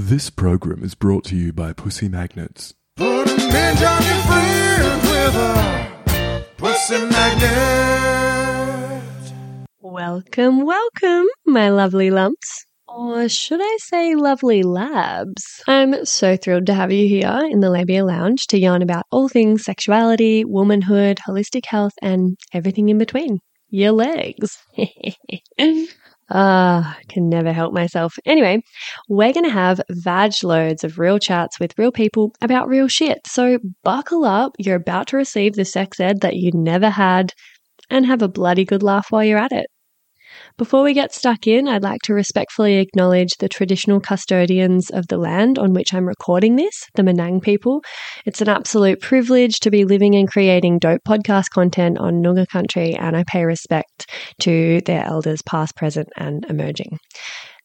This program is brought to you by Pussy Magnets. Put 'em in Johnny Friends with a pussy magnet. Welcome, welcome, my lovely lumps. Or should I say lovely labs? I'm so thrilled to have you here in the Labia Lounge to yarn about all things sexuality, womanhood, holistic health, and everything in between. Your legs. Ah, can never help myself. Anyway, we're going to have vag loads of real chats with real people about real shit. So buckle up. You're about to receive the sex ed that you never had and have a bloody good laugh while you're at it. Before we get stuck in, I'd like to respectfully acknowledge the traditional custodians of the land on which I'm recording this, the Menang people. It's an absolute privilege to be living and creating dope podcast content on Noongar country, and I pay respect to their elders, past, present, and emerging.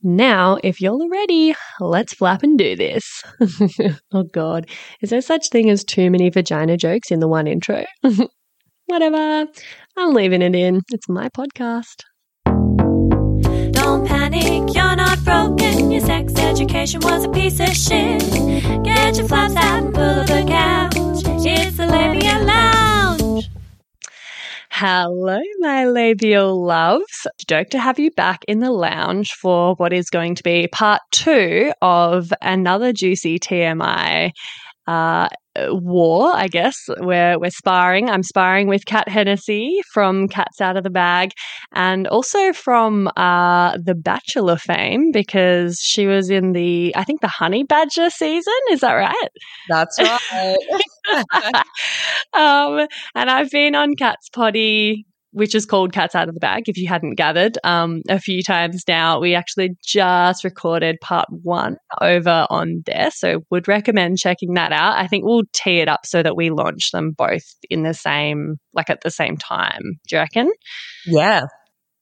Now, if you're ready, let's flap and do this. oh God, is there such thing as too many vagina jokes in the one intro? Whatever, I'm leaving it in. It's my podcast. Panic, you're not broken. Your sex education was a piece of shit. Get your flaps out and pull up a couch. It's the Labia Lounge. Hello, my labial loves. Stoked to have you back in the lounge for what is going to be part two of another juicy TMI uh, war, I guess. We're, we're sparring. I'm sparring with Cat Henesey from Cats Out of the Bag and also from uh, The Bachelor fame because she was in the, I think, the Honey Badger season. Is that right? That's right. um, and I've been on Cat's Poddy, which is called Cats Out of the Bag, if you hadn't gathered, um, a few times now. We actually just recorded part one over on there. So would recommend checking that out. I think we'll tee it up so that we launch them both in the same, like at the same time. Do you reckon? yeah.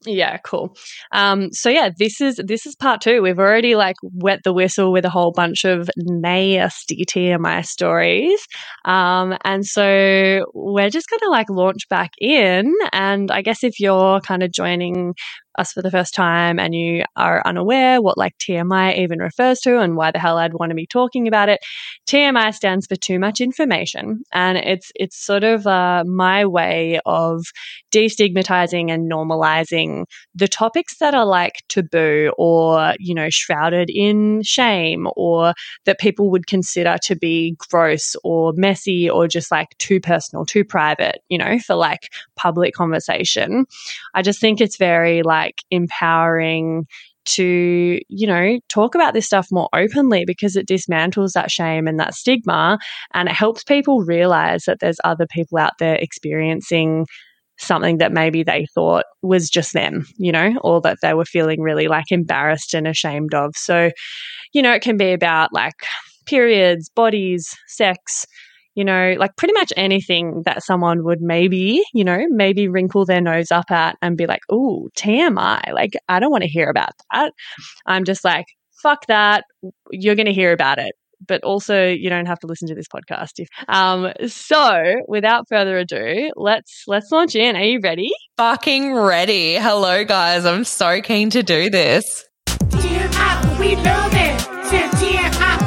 Yeah, cool. Um, so yeah, this is this is part two. We've already like wet the whistle with a whole bunch of nasty TMI stories, um, and so we're just gonna like launch back in. And I guess if you're kind of joining us for the first time and you are unaware what like TMI even refers to and why the hell I'd want to be talking about it, TMI stands for too much information, and it's it's sort of uh, my way of destigmatizing and normalizing the topics that are like taboo or you know shrouded in shame or that people would consider to be gross or messy or just like too personal, too private, you know, for like public conversation. I just think it's very like empowering to, you know, talk about this stuff more openly because it dismantles that shame and that stigma and it helps people realize that there's other people out there experiencing something that maybe they thought was just them, you know, or that they were feeling really like embarrassed and ashamed of. So, you know, it can be about like periods, bodies, sex, you know, like pretty much anything that someone would maybe, you know, maybe wrinkle their nose up at and be like, oh, TMI. Like, I don't want to hear about that. I'm just like, fuck that. You're going to hear about it. But also, you don't have to listen to this podcast. If, um, so, without further ado, let's let's launch in. Are you ready? Fucking ready. Hello, guys. I'm so keen to do this. TMI, we love it. Said TMI,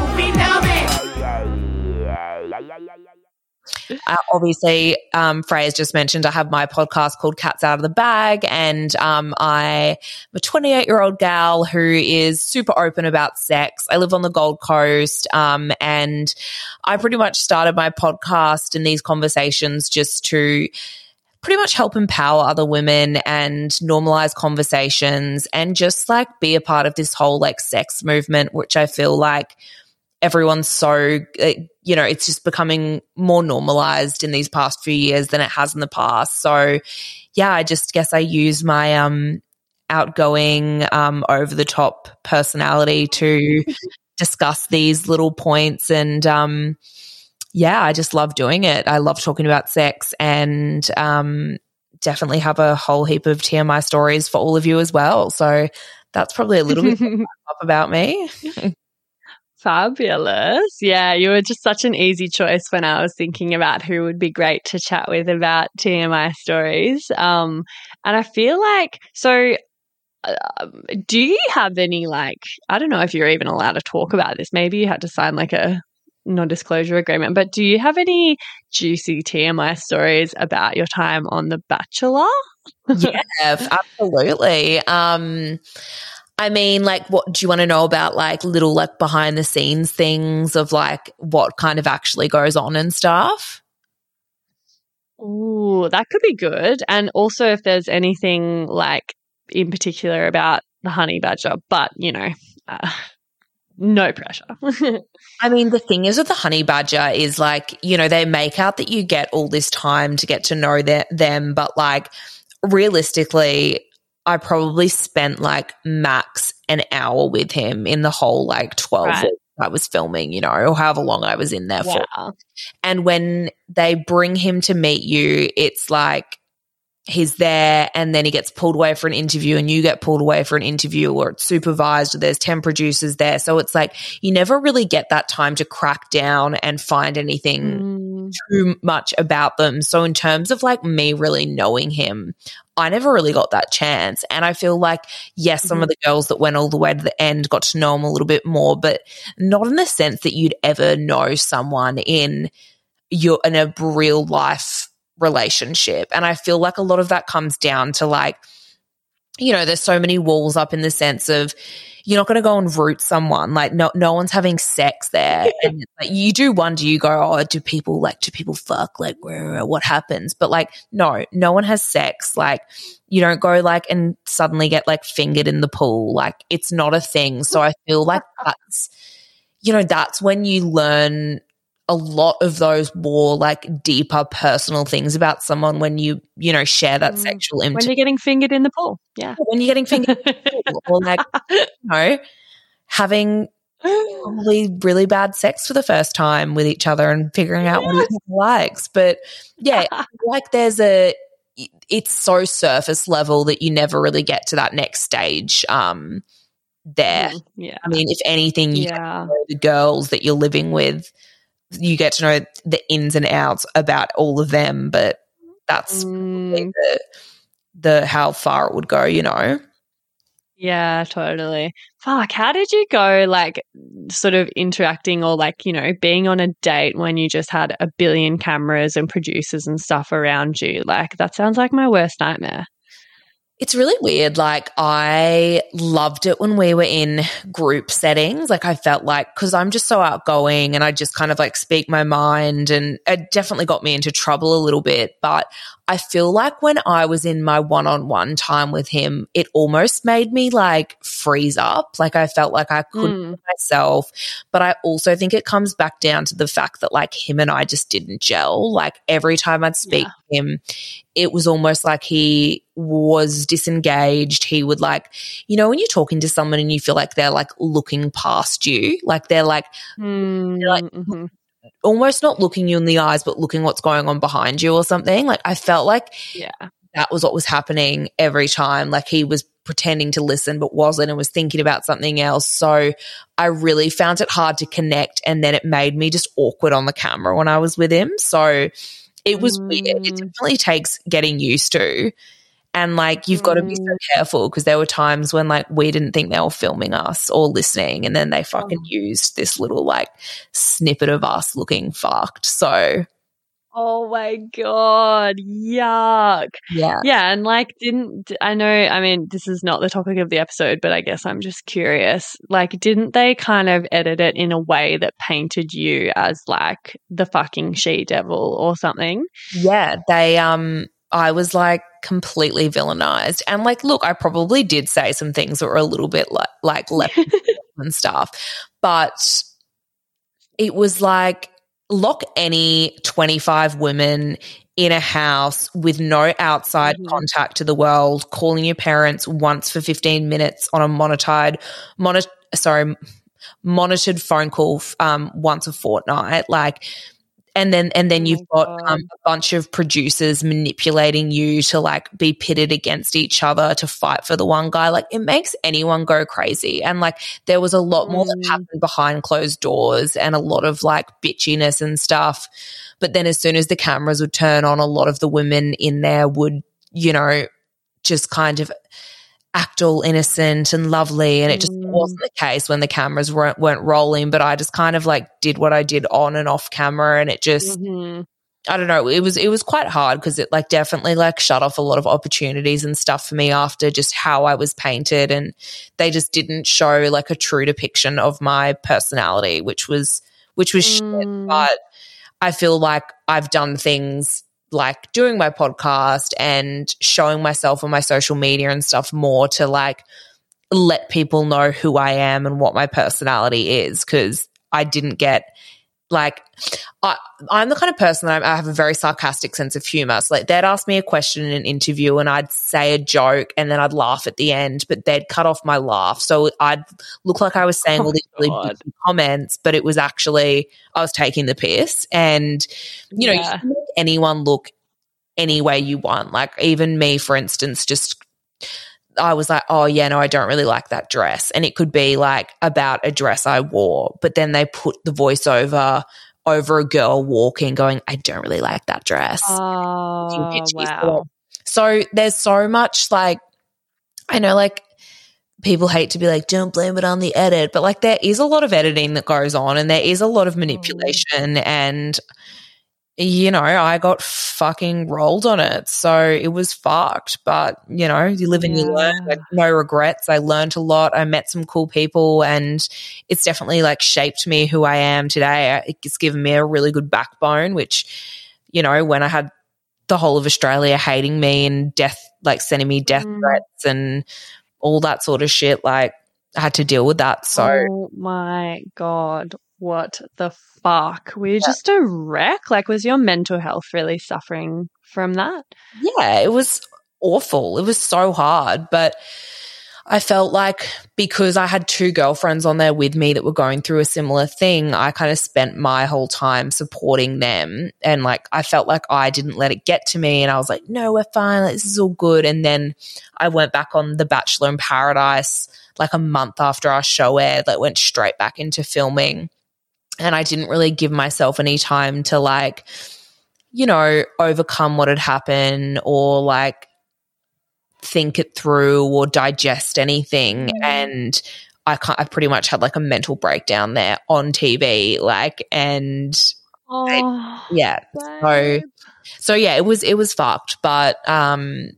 Uh, obviously, um, Freya's just mentioned I have my podcast called Cats Out of the Bag, and um, I'm a 28 year old gal who is super open about sex. I live on the Gold Coast, um, and I pretty much started my podcast and these conversations just to pretty much help empower other women and normalize conversations and just like be a part of this whole like sex movement, which I feel like everyone's so you know it's just becoming more normalized in these past few years than it has in the past. So yeah i just guess i use my um outgoing um over the top personality to discuss these little points and um yeah i just love doing it. I love talking about sex and um definitely have a whole heap of tmi stories for all of you as well. So that's probably a little bit about me Fabulous. Yeah, you were just such an easy choice when I was thinking about who would be great to chat with about TMI stories. Um, and I feel like, so um, do you have any like I don't know if you're even allowed to talk about this. Maybe you had to sign like a non-disclosure agreement. But do you have any juicy TMI stories about your time on The Bachelor? yeah, absolutely. Um, I mean, like, what do you want to know about? Like, little like behind the scenes things of like what kind of actually goes on and stuff. Ooh, that could be good. And also, if there's anything like in particular about the honey badger, but you know, uh, no pressure. I mean, the thing is with the honey badger is like, you know, they make out that you get all this time to get to know their, them, but like realistically, I probably spent like max an hour with him in the whole like 12 Right. weeks I was filming, you know, or however long I was in there for. And when they bring him to meet you, it's like he's there and then he gets pulled away for an interview and you get pulled away for an interview or it's supervised or there's 10 producers there. So it's like you never really get that time to crack down and find anything Mm, Mm. too much about them. So in terms of like me really knowing him, I never really got that chance. And I feel like, yes, some of mm-hmm. the girls that went all the way to the end got to know him a little bit more, but not in the sense that you'd ever know someone in your in a real life relationship. And I feel like a lot of that comes down to like, you know, there's so many walls up in the sense of you're not going to go and root someone. Like no, no one's having sex there. and like, you do wonder, you go, oh, do people like, do people fuck? Like where, what happens? But like, no, no one has sex. Like you don't go like and suddenly get like fingered in the pool. Like it's not a thing. So I feel like that's, you know, that's when you learn a lot of those more like deeper personal things about someone when you, you know, share that Mm. sexual when you're getting fingered in the pool. Yeah. when you're getting fingered in the pool. or like you know having probably really bad sex for the first time with each other and figuring out what each likes but yeah like there's a it's so surface level that you never really get to that next stage um there Mm, yeah. i mean if anything you Yeah. the girls that you're living with you get to know the ins and outs about all of them but that's Mm, the, the how far it would go you know Yeah, totally. Fuck, how did you go like sort of interacting or like, you know, being on a date when you just had a billion cameras and producers and stuff around you? Like that sounds like my worst nightmare. It's really weird. Like, I loved it when we were in group settings. Like, I felt like, because I'm just so outgoing and I just kind of like speak my mind, and it definitely got me into trouble a little bit. But I feel like when I was in my one on one time with him, it almost made me like freeze up. Like, I felt like I couldn't Mm. myself. But I also think it comes back down to the fact that like him and I just didn't gel. Like, every time I'd speak to him, it was almost like he was disengaged. He would like, you know, when you're talking to someone and you feel like they're like looking past you, like they're like Mm, like- mhm. Almost not looking you in the eyes, but looking what's going on behind you or something. Like I felt like Yeah. that was what was happening every time. Like he was pretending to listen, but wasn't and was thinking about something else. So I really found it hard to connect. And then it made me just awkward on the camera when I was with him. So it was weird. It Mm. definitely takes getting used to. And like you've got to be so Mm. careful because there were times when like we didn't think they were filming us or listening, and then they fucking Oh. used this little like snippet of us looking fucked. So Oh my god, yuck. yeah, Yeah, and like didn't I know I mean this is not the topic of the episode, but I guess I'm just curious. Like didn't they kind of edit it in a way that painted you as like the fucking she devil or something? yeah, they um, I was like completely villainized, and like, look, I probably did say some things that were a little bit like like left and stuff, but it was like lock any 25 women in a house with no outside Mhm. contact to the world, calling your parents once for 15 minutes on a monitored, monitor, sorry, monitored phone call um, once a fortnight. Like, and then and then Oh you've got um, a bunch of producers manipulating you to like be pitted against each other to fight for the one guy. Like it makes anyone go crazy. And like there was a lot more that Mm. happened behind closed doors and a lot of like bitchiness and stuff. But then as soon as the cameras would turn on a lot of the women in there would you know just kind of act all innocent and lovely. And it just Mm. wasn't the case when the cameras weren't, weren't rolling. But I just kind of like did what I did on and off camera. And it just, Mhm. I don't know. It was it was quite hard because it like definitely like shut off a lot of opportunities and stuff for me after just how I was painted, and they just didn't show like a true depiction of my personality, which was which was shit. Mm. But I feel like I've done things like doing my podcast and showing myself on my social media and stuff more to like let people know who I am and what my personality is because I didn't get like I, I'm the kind of person that I'm, I have a very sarcastic sense of humor. So like they'd ask me a question in an interview and I'd say a joke and then I'd laugh at the end, but they'd cut off my laugh. So I'd look like I was saying Oh all these really comments, but it was actually I was taking the piss. And you know, you Yeah. can make anyone look any way you want. Like even me, for instance, just I was like, oh yeah, no, I don't really like that dress. And it could be like about a dress I wore, but then they put the voiceover over a girl walking going, I don't really like that dress. Oh, wow. So there's so much like, I know like people hate to be like, don't blame it on the edit, but like there is a lot of editing that goes on and there is a lot of mm. manipulation and you know, I got fucking rolled on it. So it was fucked. But, you know, you live and you learn. Like, no regrets. I learned a lot. I met some cool people and it's definitely like shaped me who I am today. It's given me a really good backbone, which, you know, when I had the whole of Australia hating me and death, like sending me death Mm. threats and all that sort of shit, like I had to deal with that. So, oh my god, what the fuck? Were you just a wreck? Like, was your mental health really suffering from that? yeah, it was awful. It was so hard, but I felt like because I had two girlfriends on there with me that were going through a similar thing, I kind of spent my whole time supporting them. And like, I felt like I didn't let it get to me. And I was like, no, we're fine. Like, this is all good. And then I went back on The Bachelor in Paradise like a month after our show aired, like, went straight back into filming. And I didn't really give myself any time to like, you know, overcome what had happened or like think it through or digest anything. And I, ca- I pretty much had like a mental breakdown there on TV, like, and Oh, yeah. babe. So yeah, it was it was fucked, but um,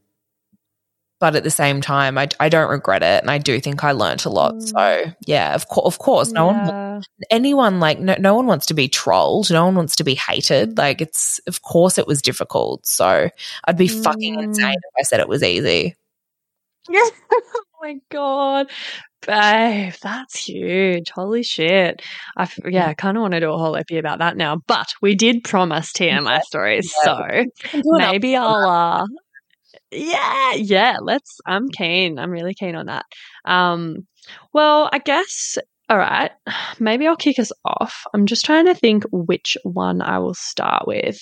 but at the same time, I I don't regret it, and I do think I learnt a lot. So yeah, of course, of course, no one anyone like no, no one wants to be trolled no one wants to be hated like it's of course it was difficult so i'd be fucking Mm. insane if i said it was easy Yeah. oh my god. Babe, that's huge. Holy shit. I yeah, I kind of want to do a whole epi about that now, but we did promise TMI stories, so maybe I'll uh yeah, yeah, let's I'm keen. I'm really keen on that. Um well, I guess all right, maybe I'll kick us off. I'm just trying to think which one I will start with.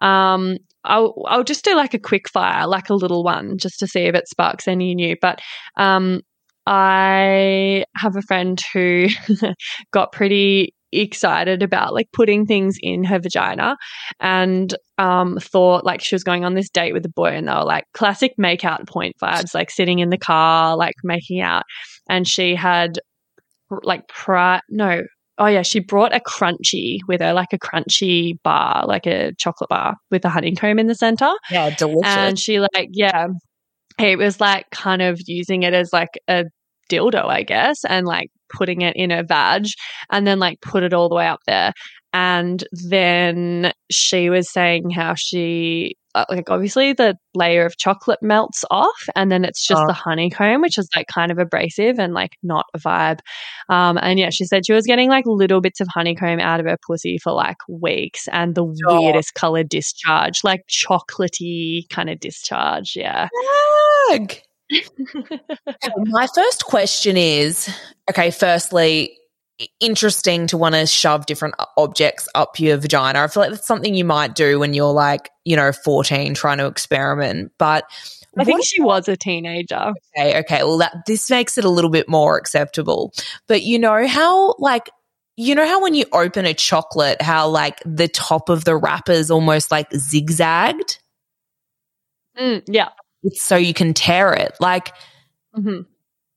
Um I'll I'll just do like a quick fire, like a little one, just to see if it sparks any new. But um, I have a friend who got pretty excited about like putting things in her vagina and um thought like she was going on this date with a boy and they were like classic make out point vibes like sitting in the car like making out. And she had like pri no oh yeah she brought a Crunchie with her like a Crunchie bar like a chocolate bar with a honeycomb in the center. Yeah delicious. And she like yeah it was like kind of using it as like a dildo i guess and like putting it in her vag and then like put it all the way up there and then she was saying how she uh, like obviously the layer of chocolate melts off and then it's just Oh. the honeycomb which is like kind of abrasive and like not a vibe um and yeah she said she was getting like little bits of honeycomb out of her pussy for like weeks and the Sure. weirdest colored discharge like chocolatey kind of discharge yeah Ugh. My first question is okay firstly interesting to want to shove different objects up your vagina i feel like that's something you might do when you're like you know 14 trying to experiment but i think she was a teenager Okay, okay. Well, that this makes it a little bit more acceptable. But you know how, like, you know how when you open a chocolate, how like the top of the wrapper is almost like zigzagged, Mm, yeah so you can tear it. Like, Mhm.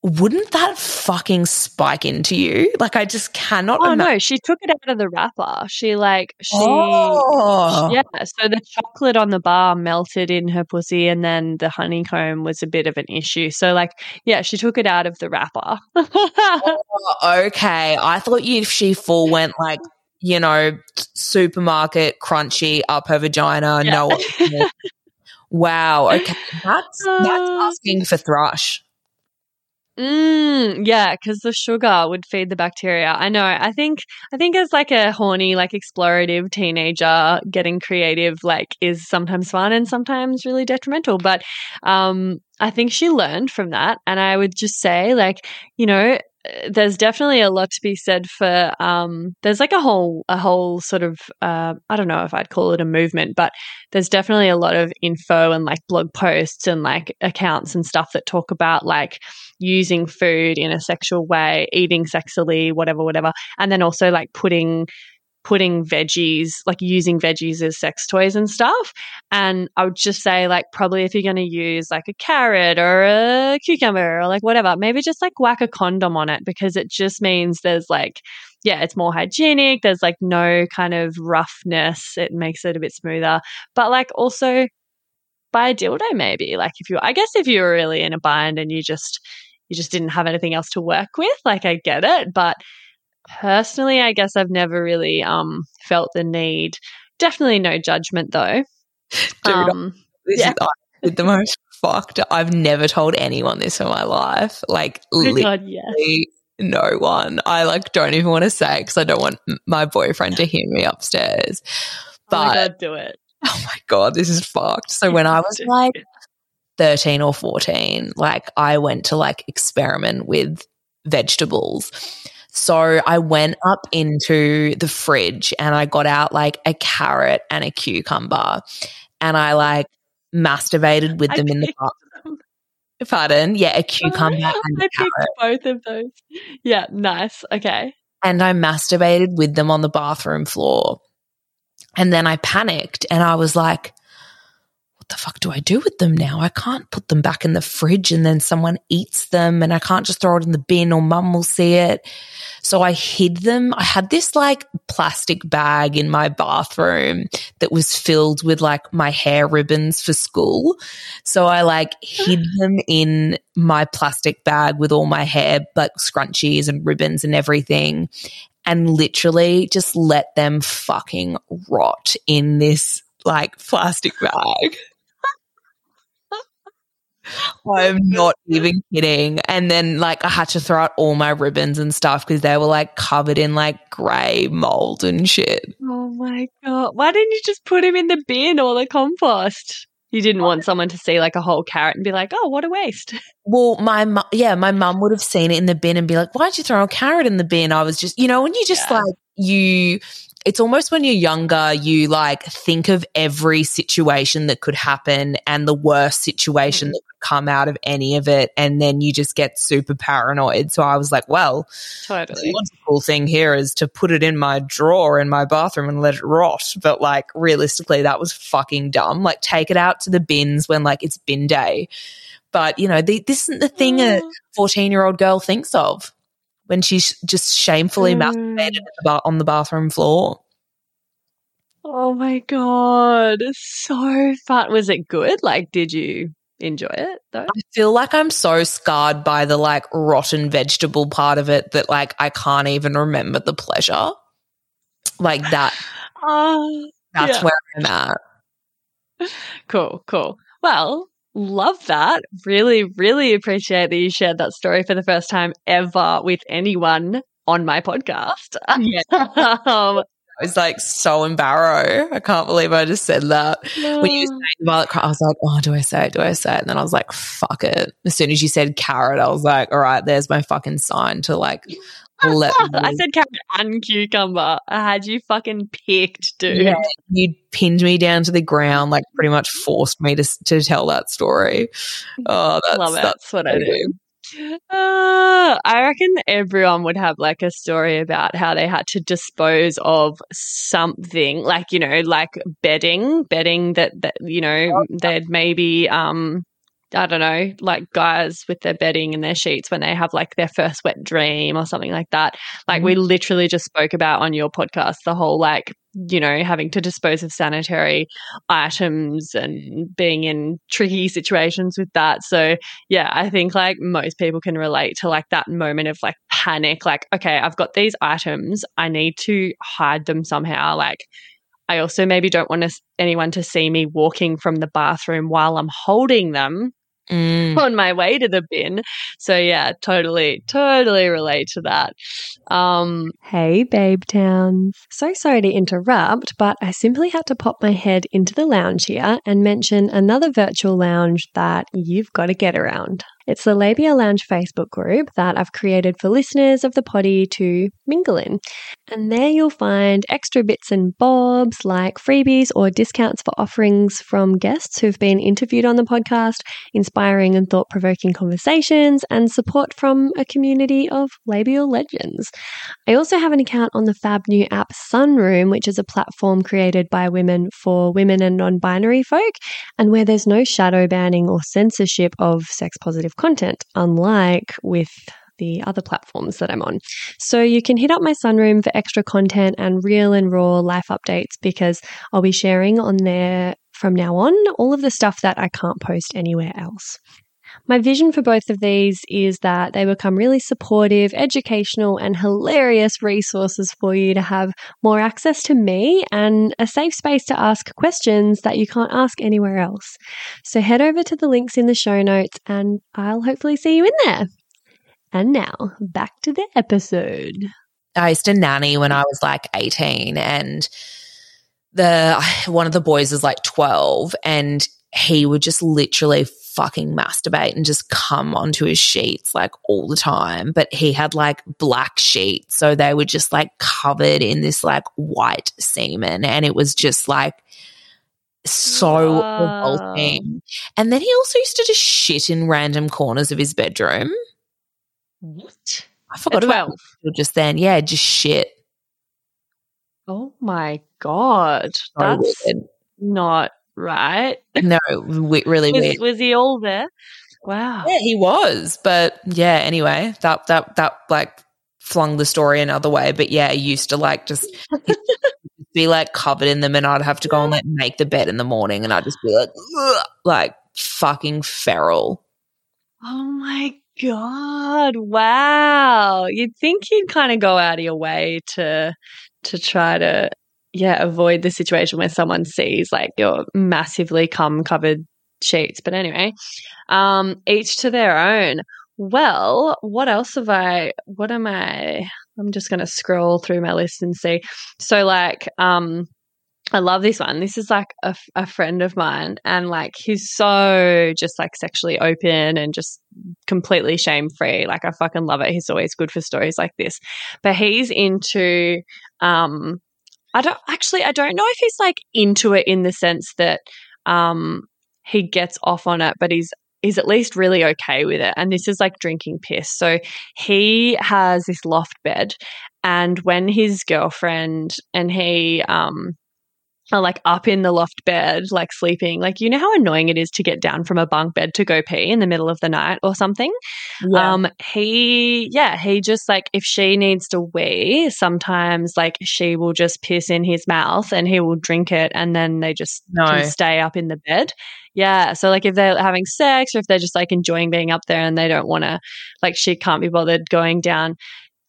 wouldn't that fucking spike into you? Like, I just cannot Oh imagine. no, she took it out of the wrapper. She like she Oh. yeah. So the chocolate on the bar melted in her pussy, and then the honeycomb was a bit of an issue. So like yeah, she took it out of the wrapper. Oh, okay. I thought you, she full went like, you know, supermarket Crunchie up her vagina. Yeah. No. wow. Okay. That's, that's Uh, asking for thrush. Mm, yeah, because the sugar would feed the bacteria. I know. I think I think as like a horny, like explorative teenager, getting creative like is sometimes fun and sometimes really detrimental. But um, I think she learned from that, and I would just say, like, you know, there's definitely a lot to be said for. Um, there's like a whole a whole sort of uh, I don't know if I'd call it a movement, but there's definitely a lot of info and like blog posts and like accounts and stuff that talk about like using food in a sexual way, eating sexually, whatever, whatever, and then also like putting putting veggies, like using veggies as sex toys and stuff. And I would just say, like, probably if you're going to use like a carrot or a cucumber or like whatever, maybe just like whack a condom on it because it just means there's like, yeah, it's more hygienic. There's like no kind of roughness. It makes it a bit smoother. But like also buy a dildo maybe. Like if you I guess if you were really in a bind and you just you just didn't have anything else to work with, like I get it. But personally I guess I've never really um felt the need. Definitely no judgment though. Dude, um This Yeah. is the most fucked. I've never told anyone this in my life. Like, oh literally God, yes. no one. I like don't even want to say because I don't want my boyfriend to hear me upstairs. oh But God, do it. oh my god, this is fucked. So when I was like 13 or 14, like I went to like experiment with vegetables. So I went up into the fridge and I got out like a carrot and a cucumber and I like masturbated with I them in the picked bath. them. Pardon? Yeah, a oh cucumber and I a carrot. picked both of those. Yeah, nice. Okay. and I masturbated with them on the bathroom floor. And then I panicked and I was like, what the fuck do I do with them now? I can't put them back in the fridge and then someone eats them and I can't just throw it in the bin or mum will see it. So I hid them. I had this like plastic bag in my bathroom that was filled with like my hair ribbons for school. So I like hid them in my plastic bag with all my hair, like scrunchies and ribbons and everything. And literally just let them fucking rot in this like plastic bag. I'm not even kidding. And then like I had to throw out all my ribbons and stuff because they were like covered in like grey mold and shit. Oh my god! Why didn't you just put him in the bin or the compost? You didn't want someone to see like a whole carrot and be like, "Oh, what a waste!" Well, my mu- yeah, my mum would have seen it in the bin and be like, "Why'd you throw a carrot in the bin?" I was just, you know, when you just Yeah. like you, it's almost when you're younger, you like think of every situation that could happen and the worst situation mm. that could come out of any of it, and then you just get super paranoid. So I was like, well, Totally. one cool thing here is to put it in my drawer in my bathroom and let it rot. But like realistically, that was fucking dumb. Like take it out to the bins when like it's bin day. But you know, the, this isn't the thing a mm. Oh. 14 year old girl thinks of when she's just shamefully Mm. masturbated the ba- on the bathroom floor. Oh my god! So fun. Was it good? Like, did you enjoy it though? I feel like I'm so scarred by the like rotten vegetable part of it that like I can't even remember the pleasure. Like that, Oh, that's Yeah. where I'm at. cool, cool. Well, love that. Really, really appreciate that you shared that story for the first time ever with anyone on my podcast. Yeah. um, I was like so embarrassed. I can't believe I just said that. When you were saying Violet Cry, I was like, oh, do I say it? Do I say it? And then I was like, fuck it. As soon as you said carrot, I was like, all right, there's my fucking sign to like I said carrot and cucumber. I had you fucking picked, dude. yeah, you pinned me down to the ground, like pretty much forced me to to tell that story. Oh, that's Love it. that's That's what I do. Uh, I reckon everyone would have like a story about how they had to dispose of something, like you know, like bedding, bedding that that you know they'd maybe um I don't know, like guys with their bedding and their sheets when they have like their first wet dream or something like that. Like we mm-hmm. literally just spoke about on your podcast the whole like, you know, having to dispose of sanitary items and being in tricky situations with that. So, yeah, I think like most people can relate to like that moment of like panic like, okay, I've got these items, I need to hide them somehow. Like, I also maybe don't want anyone to see me walking from the bathroom while I'm holding them Mm. on my way to the bin. So yeah, totally, totally relate to that. Um, hey, Babe Towns. So sorry to interrupt, but I simply had to pop my head into the lounge here and mention another virtual lounge that you've got to get around. It's the Labia Lounge Facebook group that I've created for listeners of the poddy to mingle in. And there you'll find extra bits and bobs like freebies or discounts for offerings from guests who've been interviewed on the podcast, inspiring and thought provoking conversations, and support from a community of labial legends. I also have an account on the fab new app Sunroom, which is a platform created by women for women and non binary folk, and where there's no shadow banning or censorship of sex positive content, unlike with the other platforms that I'm on. So you can hit up my sunroom for extra content and real and raw life updates because I'll be sharing on there from now on all of the stuff that I can't post anywhere else. My vision for both of these is that they become really supportive, educational, and hilarious resources for you to have more access to me and a safe space to ask questions that you can't ask anywhere else. So head over to the links in the show notes and I'll hopefully see you in there. And now back to the episode. I used to nanny when I was like 18 and the one of the boys is like 12 and he would just literally fucking masturbate and just come onto his sheets like all the time but he had like black sheets so they were just like covered in this like white semen and it was just like so Wow. revolting and then he also used to just shit in random corners of his bedroom What? I forgot about 12. it just then yeah just shit Oh my God. So That's weird. not right. no we- really Was, weird was he all there? Wow. Yeah, he was. But yeah, anyway, that that that like flung the story another way. But yeah, he used to like just be like covered in them and I'd have to go and like make the bed in the morning and I'd just be like "Ugh," like fucking feral. Oh my god! Wow. You'd think you'd kind of go out of your way to to try to yeah avoid the situation where someone sees like your massively cum covered sheets. But anyway, um, each to their own. Well, what else have I? What am I? I'm just going to scroll through my list and see. So, like, um, I love this one. This is like a friend of mine, and like he's so just like sexually open and just completely shame free. Like I fucking love it. He's always good for stories like this. But he's into um I don't actually I don't know if he's like into it in the sense that um he gets off on it, but he's he's at least really okay with it. And this is like drinking piss. So he has this loft bed and when his girlfriend and he um are like up in the loft bed, like sleeping. Like, you know how annoying it is to get down from a bunk bed to go pee in the middle of the night or something? Um, he, yeah, he just like, if she needs to wee, sometimes like she will just piss in his mouth and he will drink it and then they just No. can stay up in the bed. Yeah. So, like, if they're having sex or if they're just like enjoying being up there and they don't want to, like, she can't be bothered going down.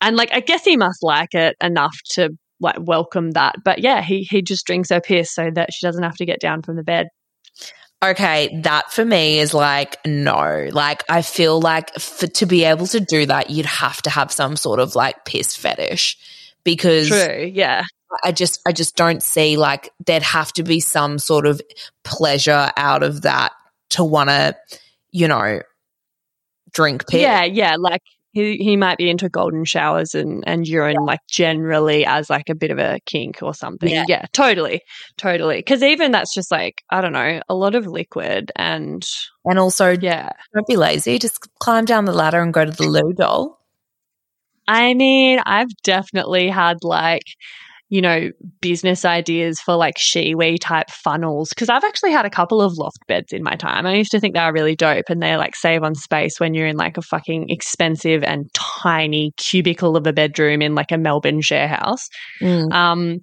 And like, I guess he must like it enough to like welcome that. But yeah, he he just drinks her piss so that she doesn't have to get down from the bed. Okay, that for me is like no. Like I feel like for to be able to do that, you'd have to have some sort of like piss fetish because True. Yeah. I just I just don't see like there'd have to be some sort of pleasure out of that to want to, you know, drink piss. Yeah. Yeah. Like he he might be into golden showers and and urine like generally as like a bit of a kink or something. Yeah. Yeah. totally, totally. Because even that's just like I don't know a lot of liquid and And also yeah. don't be lazy. Just climb down the ladder and go to the loo doll. I mean, I've definitely had like, you know, business ideas for like Shewee type funnels. Cause I've actually had a couple of loft beds in my time. I used to think they were really dope and they like save on space when you're in like a fucking expensive and tiny cubicle of a bedroom in like a Melbourne share house. Mm. Um,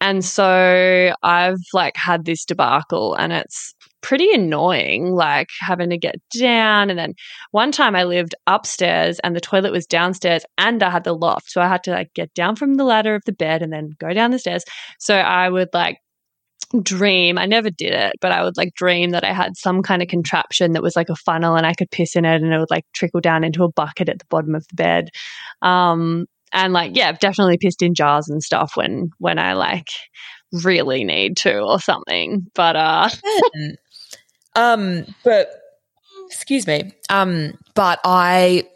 and so I've like had this debacle and it's pretty annoying, like having to get down. And then one time I lived upstairs and the toilet was downstairs and I had the loft. So I had to like get down from the ladder of the bed and then go down the stairs. So I would like dream i never did it but i would like dream that i had some kind of contraption that was like a funnel and i could piss in it and it would like trickle down into a bucket at the bottom of the bed um and like yeah i've definitely pissed in jars and stuff when when i like really need to or something but uh um, but excuse me. Um, but I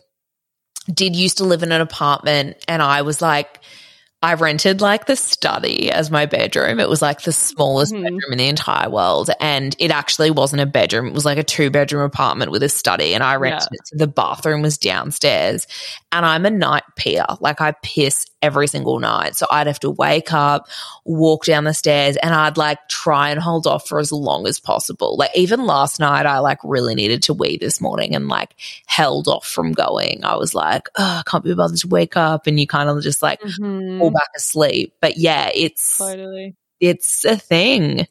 did used to live in an apartment and I was like, I rented like the study as my bedroom. It was like the smallest Mhm. bedroom in the entire world. And it actually wasn't a bedroom. It was like a two bedroom apartment with a study. And I rented it. So the bathroom was downstairs. And I'm a night peer. Like I piss every single night. So I'd have to wake up, walk down the stairs, and I'd like try and hold off for as long as possible. Like even last night, I like really needed to wee this morning and like held off from going. I was like, oh, I can't be bothered to wake up. And you kind of just like mhm, fall back asleep. But yeah, it's totally it's a thing.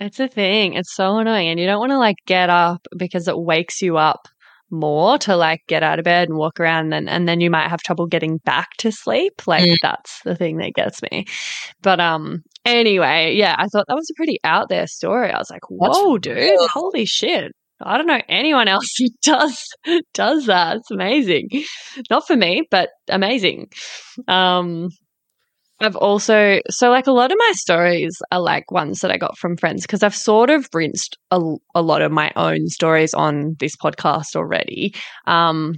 It's a thing. It's so annoying. And you don't want to like get up because it wakes you up more to like get out of bed and walk around and, and then you might have trouble getting back to sleep. Like Mm. that's the thing that gets me. But um anyway, yeah, I thought that was a pretty out there story. I was like, That's whoa, dude, real. holy shit. I don't know anyone else who does does that. It's amazing. Not for me, but amazing. Um I've also so like a lot of my stories are like ones that I got from friends because I've sort of rinsed a, a lot of my own stories on this podcast already. Um,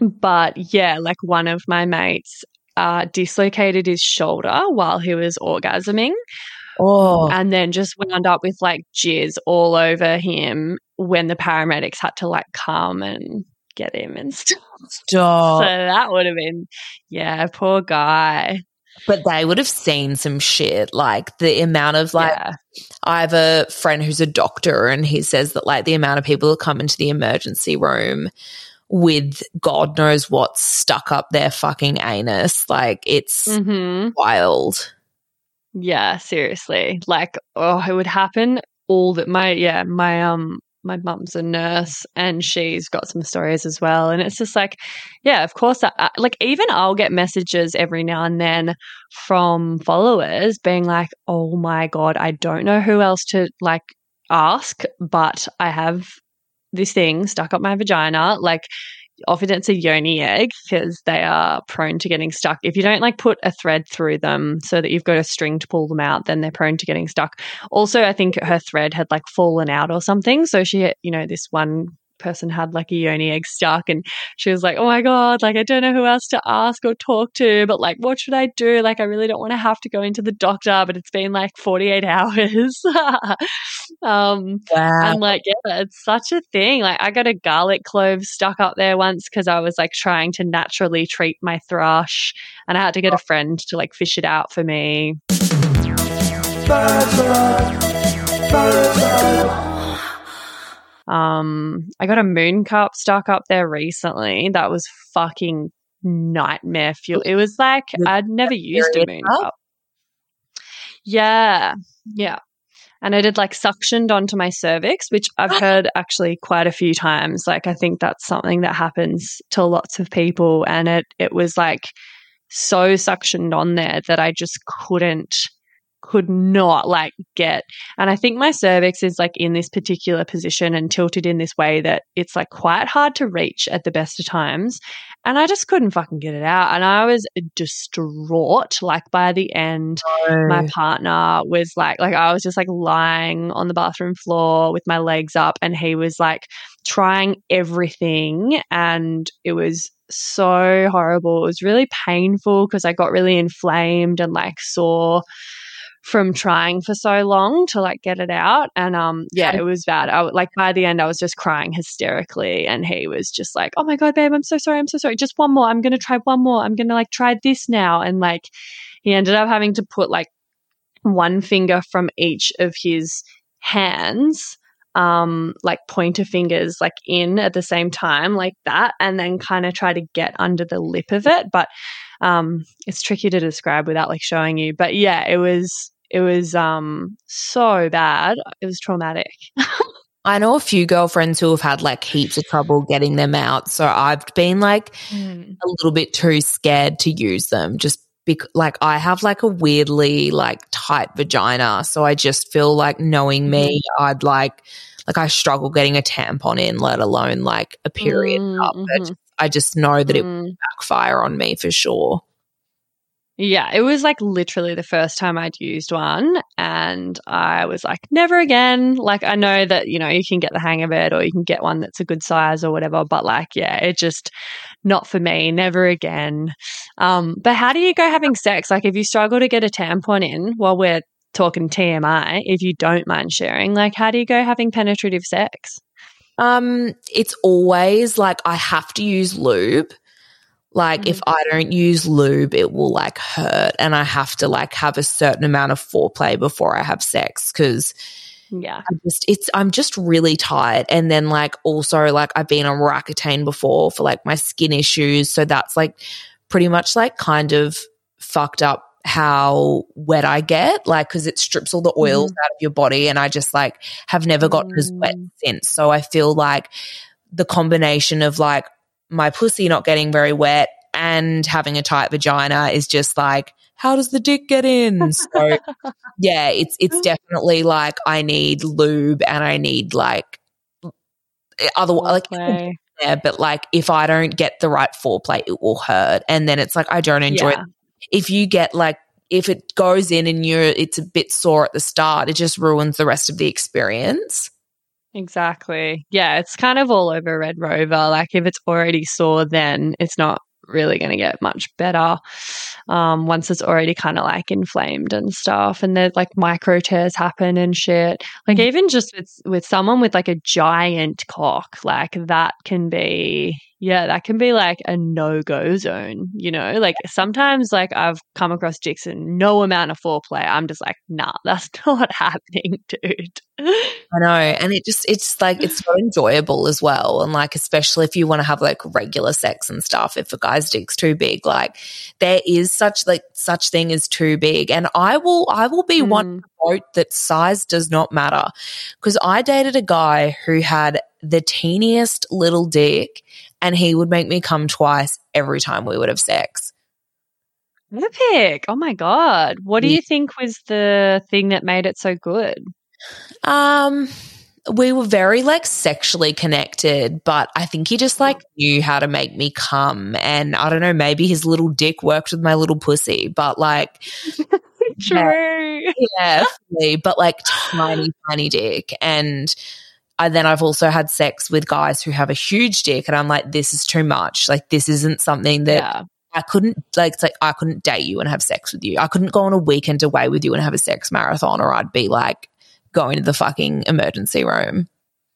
but yeah, like one of my mates uh, dislocated his shoulder while he was orgasming Oh, and then just wound up with like jizz all over him when the paramedics had to like come and get him and stuff. stop. So that would have been, yeah, poor guy. But they would have seen some shit. Like the amount of like, yeah. I have a friend who's a doctor and he says that like the amount of people that come into the emergency room with God knows what's stuck up their fucking anus. Like it's hmm wild. Yeah, seriously. Like, oh, it would happen all that my yeah, my um my mum's a nurse and she's got some stories as well. And it's just like, yeah, of course. I, I- like, even I'll get messages every now and then from followers being like, oh my God, I don't know who else to like ask, but I have this thing stuck up my vagina. Like, often it's a yoni egg because they are prone to getting stuck. If you don't like put a thread through them so that you've got a string to pull them out, then they're prone to getting stuck. Also, I think her thread had like fallen out or something. So she, you know, this one person had like a yoni egg stuck and she was like, Oh my God, like I don't know who else to ask or talk to, but like what should I do? Like I really don't want to have to go into the doctor, but it's been like 48 hours. um Wow. and like, yeah, it's such a thing. Like, I got a garlic clove stuck up there once because I was like trying to naturally treat my thrush, and I had to get a friend to like fish it out for me. Um, I got a moon cup stuck up there recently. That was fucking nightmare fuel. It was like I'd never used a moon cup? Yeah, yeah. And it had like suctioned onto my cervix, which I've heard actually quite a few times. Like I think that's something that happens to lots of people. And it it was like so suctioned on there that I just couldn't could not like get and I think my cervix is like in this particular position and tilted in this way that it's like quite hard to reach at the best of times. And I just couldn't fucking get it out. And I was distraught. Like by the end, my partner was like like I was just like lying on the bathroom floor with my legs up and he was like trying everything and it was so horrible. It was really painful because I got really inflamed and like sore from trying for so long to like get it out and um yeah it was bad. I like by the end i was just crying hysterically and he was just like oh my god babe i'm so sorry i'm so sorry. Just one more. I'm gonna try one more. I'm gonna like try this now. And like he ended up having to put like one finger from each of his hands um like pointer fingers like in at the same time like that and then kind of try to get under the lip of it. But um it's tricky to describe without like showing you but yeah it was it was um so bad it was traumatic I know a few girlfriends who have had like heaps of trouble getting them out. So I've been like Mm. a little bit too scared to use them just bec- like I have like a weirdly like tight vagina. So I just feel like knowing me, I'd like, like I struggle getting a tampon in, let alone like a period Mm, cup. I just know that it Mm. would backfire on me for sure. Yeah, it was like literally the first time I'd used one. And I was like, never again. Like, I know that, you know, you can get the hang of it or you can get one that's a good size or whatever. But like, yeah, it just not for me. Never again. Um, but how do you go having sex? Like, if you struggle to get a tampon in while we're talking TMI, if you don't mind sharing, like, how do you go having penetrative sex? Um, it's always like I have to use lube. Like if I don't use lube, it will like hurt and I have to like have a certain amount of foreplay before I have sex because Yeah. I'm just it's I'm just really tired. And then like also like I've been on Roaccutane before for like my skin issues. So that's like pretty much like kind of fucked up how wet I get, like because it strips all the oils mm. out of your body, and I just like have never gotten as wet mm. since. So I feel like the combination of like my pussy not getting very wet and having a tight vagina is just like how does the dick get in? So yeah, it's it's definitely like I need lube and I need like eh, other like yeah, but like if I don't get the right foreplay, it will hurt, and then it's like I don't enjoy. Yeah. If you get like if it goes in and you're it's a bit sore at the start, it just ruins the rest of the experience. Exactly. Yeah, it's kind of all over Red Rover. Like if it's already sore, then it's not really going to get much better um, once it's already kind of like inflamed and stuff. And there's like micro tears happen and shit. Like even just with with someone with like a giant cock, like that can be yeah, that can be like a no go zone. You know, like sometimes like I've come across dicks and no amount of foreplay. I'm just like, nah, that's not happening, dude. I know, and it just it's like it's so enjoyable as well, and like especially if you want to have like regular sex and stuff. If a guy's dick's too big, like there is such like such thing as too big, and I will I will be one mm. to vote that size does not matter because I dated a guy who had the teeniest little dick, and he would make me come twice every time we would have sex. Epic. Oh my God. What do you think was the thing that made it so good? Um, we were very like sexually connected, but I think he just like knew how to make me come. And I don't know, maybe his little dick worked with my little pussy, but like, True. yeah, fully, but like tiny, tiny dick. And I, then I've also had sex with guys who have a huge dick, and I'm like, this is too much. Like, this isn't something that Yeah. I couldn't like. It's like I couldn't date you and have sex with you. I couldn't go on a weekend away with you and have a sex marathon, or I'd be like going to the fucking emergency room.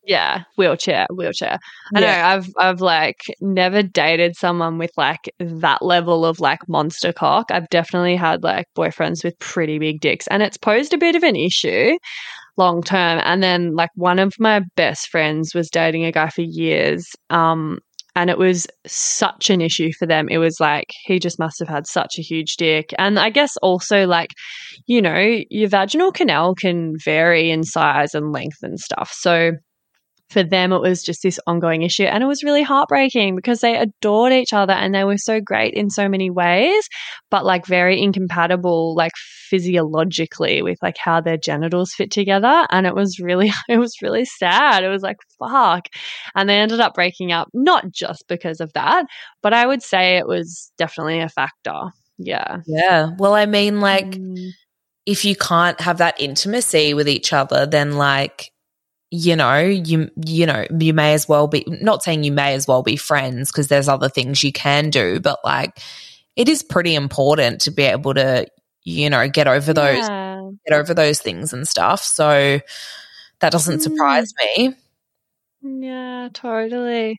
Yeah. Wheelchair. Wheelchair. I know. I've I've like never dated someone with like that level of like monster cock. I've definitely had like boyfriends with pretty big dicks, and it's posed a bit of an issue long term. And then like one of my best friends was dating a guy for years. Um and it was such an issue for them. It was like he just must have had such a huge dick. And I guess also like, you know, your vaginal canal can vary in size and length and stuff. So for them it was just this ongoing issue and it was really heartbreaking because they adored each other and they were so great in so many ways but like very incompatible like physiologically with like how their genitals fit together and it was really it was really sad it was like fuck and they ended up breaking up not just because of that but i would say it was definitely a factor yeah Yeah. Well, I mean, like, Mm. if you can't have that intimacy with each other, then like, you know, you you know, you may as well be not saying you may as well be friends because there's other things you can do, but like it is pretty important to be able to, you know, get over those Yeah. get over those things and stuff. So that doesn't surprise me. Yeah, totally.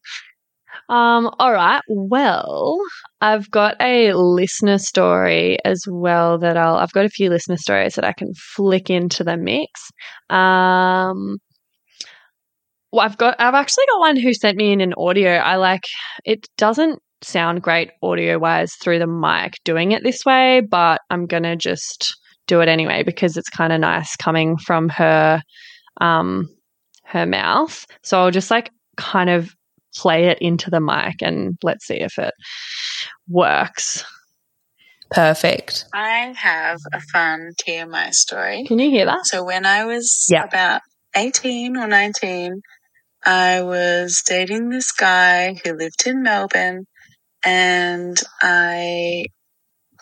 Um, all right. Well, I've got a listener story as well that I'll I've got a few listener stories that I can flick into the mix. Um well, I've got I've actually got one who sent me in an audio. I like it doesn't sound great audio wise through the mic doing it this way, but I'm gonna just do it anyway because it's kind of nice coming from her um her mouth. So I'll just like kind of play it into the mic and let's see if it works. Perfect. I have a fun TMI story. Can you hear that? So when I was Yeah. about 18 or 19, I was dating this guy who lived in Melbourne and I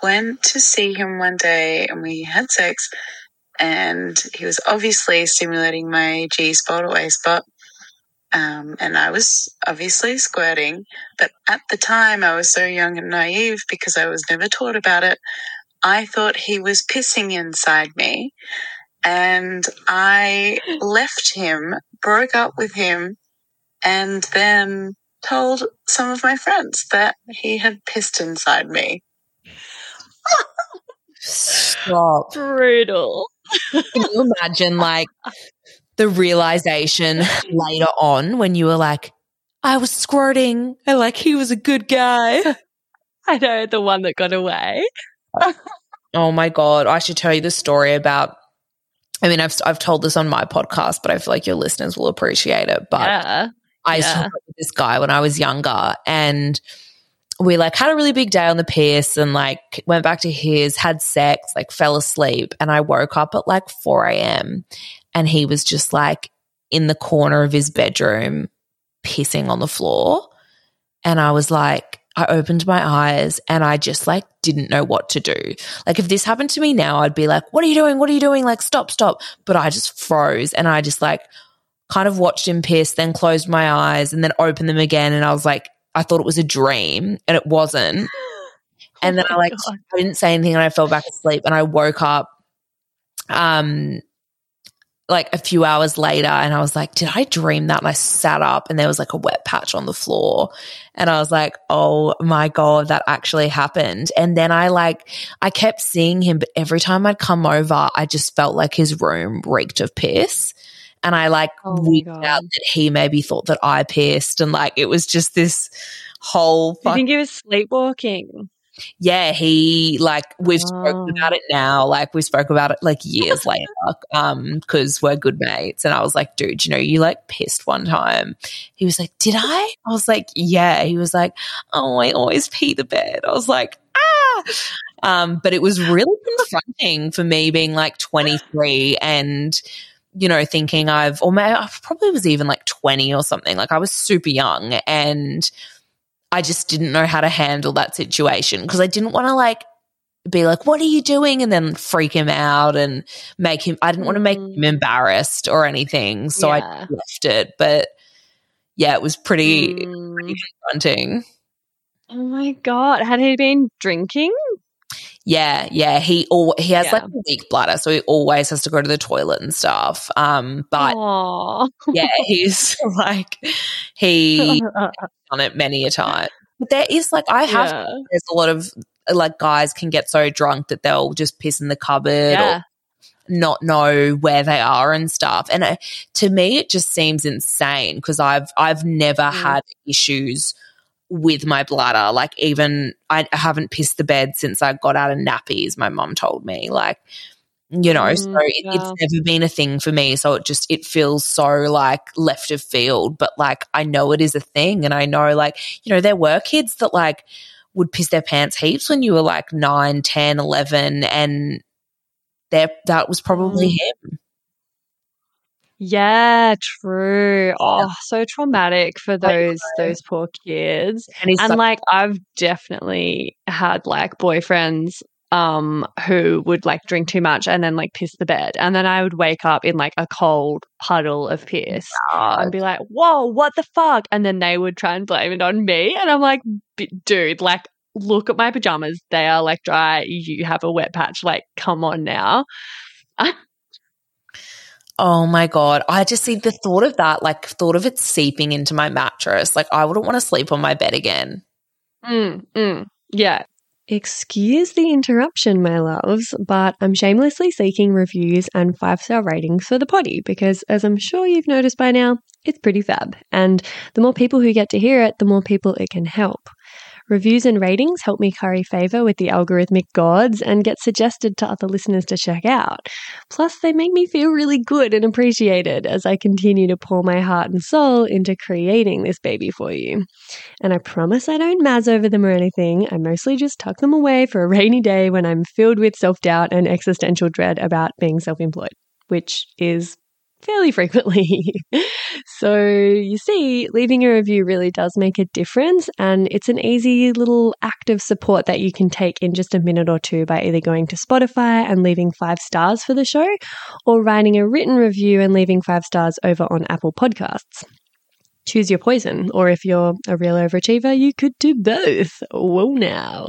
went to see him one day and we had sex and he was obviously stimulating my G spot or A spot. Um, and I was obviously squirting, but at the time I was so young and naive because I was never taught about it. I thought he was pissing inside me and I left him, broke up with him, and then told some of my friends that he had pissed inside me. Stop. Brutal. Can you imagine like the realization later on when you were like, I was squirting. I like he was a good guy. I know the one that got away. Oh my god, I should tell you the story about I mean, I've I've told this on my podcast, but I feel like your listeners will appreciate it. But yeah. I used to Yeah. work with this guy when I was younger and we like had a really big day on the piss and like went back to his, had sex, like fell asleep. And I woke up at like 4 a.m. and he was just like in the corner of his bedroom pissing on the floor. And I was like, I opened my eyes and I just like didn't know what to do. Like if this happened to me now, I'd be like, what are you doing? What are you doing? Like stop, stop. But I just froze and I just like kind of watched him piss, then closed my eyes and then opened them again. And I was like, I thought it was a dream and it wasn't. And then I Oh like, God. I didn't say anything and I fell back asleep and I woke up, um, like a few hours later and I was like, did I dream that? And I sat up and there was like a wet patch on the floor. And I was like, oh my God, that actually happened. And then I like, I kept seeing him, but every time I'd come over, I just felt like his room reeked of piss. And I like Oh wigged out that he maybe thought that I pissed. And like, it was just this whole Do you think he was sleepwalking? Yeah, he like we've Oh. spoken about it now. Like we spoke about it like years later, um, because we're good mates. And I was like, dude, you know, you like pissed one time. He was like, did I? I was like, yeah. He was like, oh, I always pee the bed. I was like, ah. Um, but it was really confronting for me being like 23 and you know, thinking I've, or maybe I probably was even like 20 or something. Like I was super young and I just didn't know how to handle that situation because I didn't want to like be like, what are you doing? And then freak him out and make him, I didn't want to make him Mm. embarrassed or anything. So I left it. But yeah, it was pretty, Mm. pretty confronting. Oh my god! Had he been drinking? Yeah, yeah. He all he has Yeah. like a weak bladder, so he always has to go to the toilet and stuff. Um, but Aw. yeah, he's like he done it many a time. But there is like I have Yeah. there's a lot of like guys can get so drunk that they'll just piss in the cupboard yeah. or not know where they are and stuff. And uh, to me, it just seems insane because I've I've never Mm. had issues with my bladder. Like even I haven't pissed the bed since I got out of nappies. My mom told me like. You know, so Mm, it, yeah. it's never been a thing for me. So it just it feels so like left of field, but like I know it is a thing, and I know like you know there were kids that like would piss their pants heaps when you were like 9, 10, 11 and there that was probably Mm. him. Yeah, true. Oh, so traumatic for those those poor kids. And And so- like I've definitely had like boyfriends um who would like drink too much and then like piss the bed and then I would wake up in like a cold puddle of piss and be like, "Whoa, what the fuck?" And then they would try and blame it on me and I'm like, "Dude, like look at my pajamas. They are like dry. You have a wet patch. Like come on now." Oh my God. I just see the thought of that, like thought of it seeping into my mattress. Like I wouldn't want to sleep on my bed again. Mm, mm, yeah. Excuse the interruption, my loves, but I'm shamelessly seeking reviews and five star ratings for the poddy because, as I'm sure you've noticed by now, it's pretty fab. And the more people who get to hear it, the more people it can help. Reviews and ratings help me curry favor with the algorithmic gods and get suggested to other listeners to check out. Plus, they make me feel really good and appreciated as I continue to pour my heart and soul into creating this baby for you. And I promise I don't maz over them or anything. I mostly just tuck them away for a rainy day when I'm filled with self doubt and existential dread about being self employed, which is fairly frequently. so, you see, leaving a review really does make a difference, and it's an easy little act of support that you can take in just a minute or two by either going to Spotify and leaving five stars for the show, or writing a written review and leaving five stars over on Apple Podcasts choose your poison. Or if you're a real overachiever, you could do both. Well, now.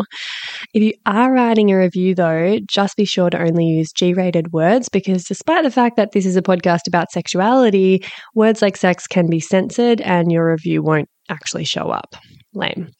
If you are writing a review, though, just be sure to only use G rated words because despite the fact that this is a podcast about sexuality, words like sex can be censored and your review won't actually show up. Lame.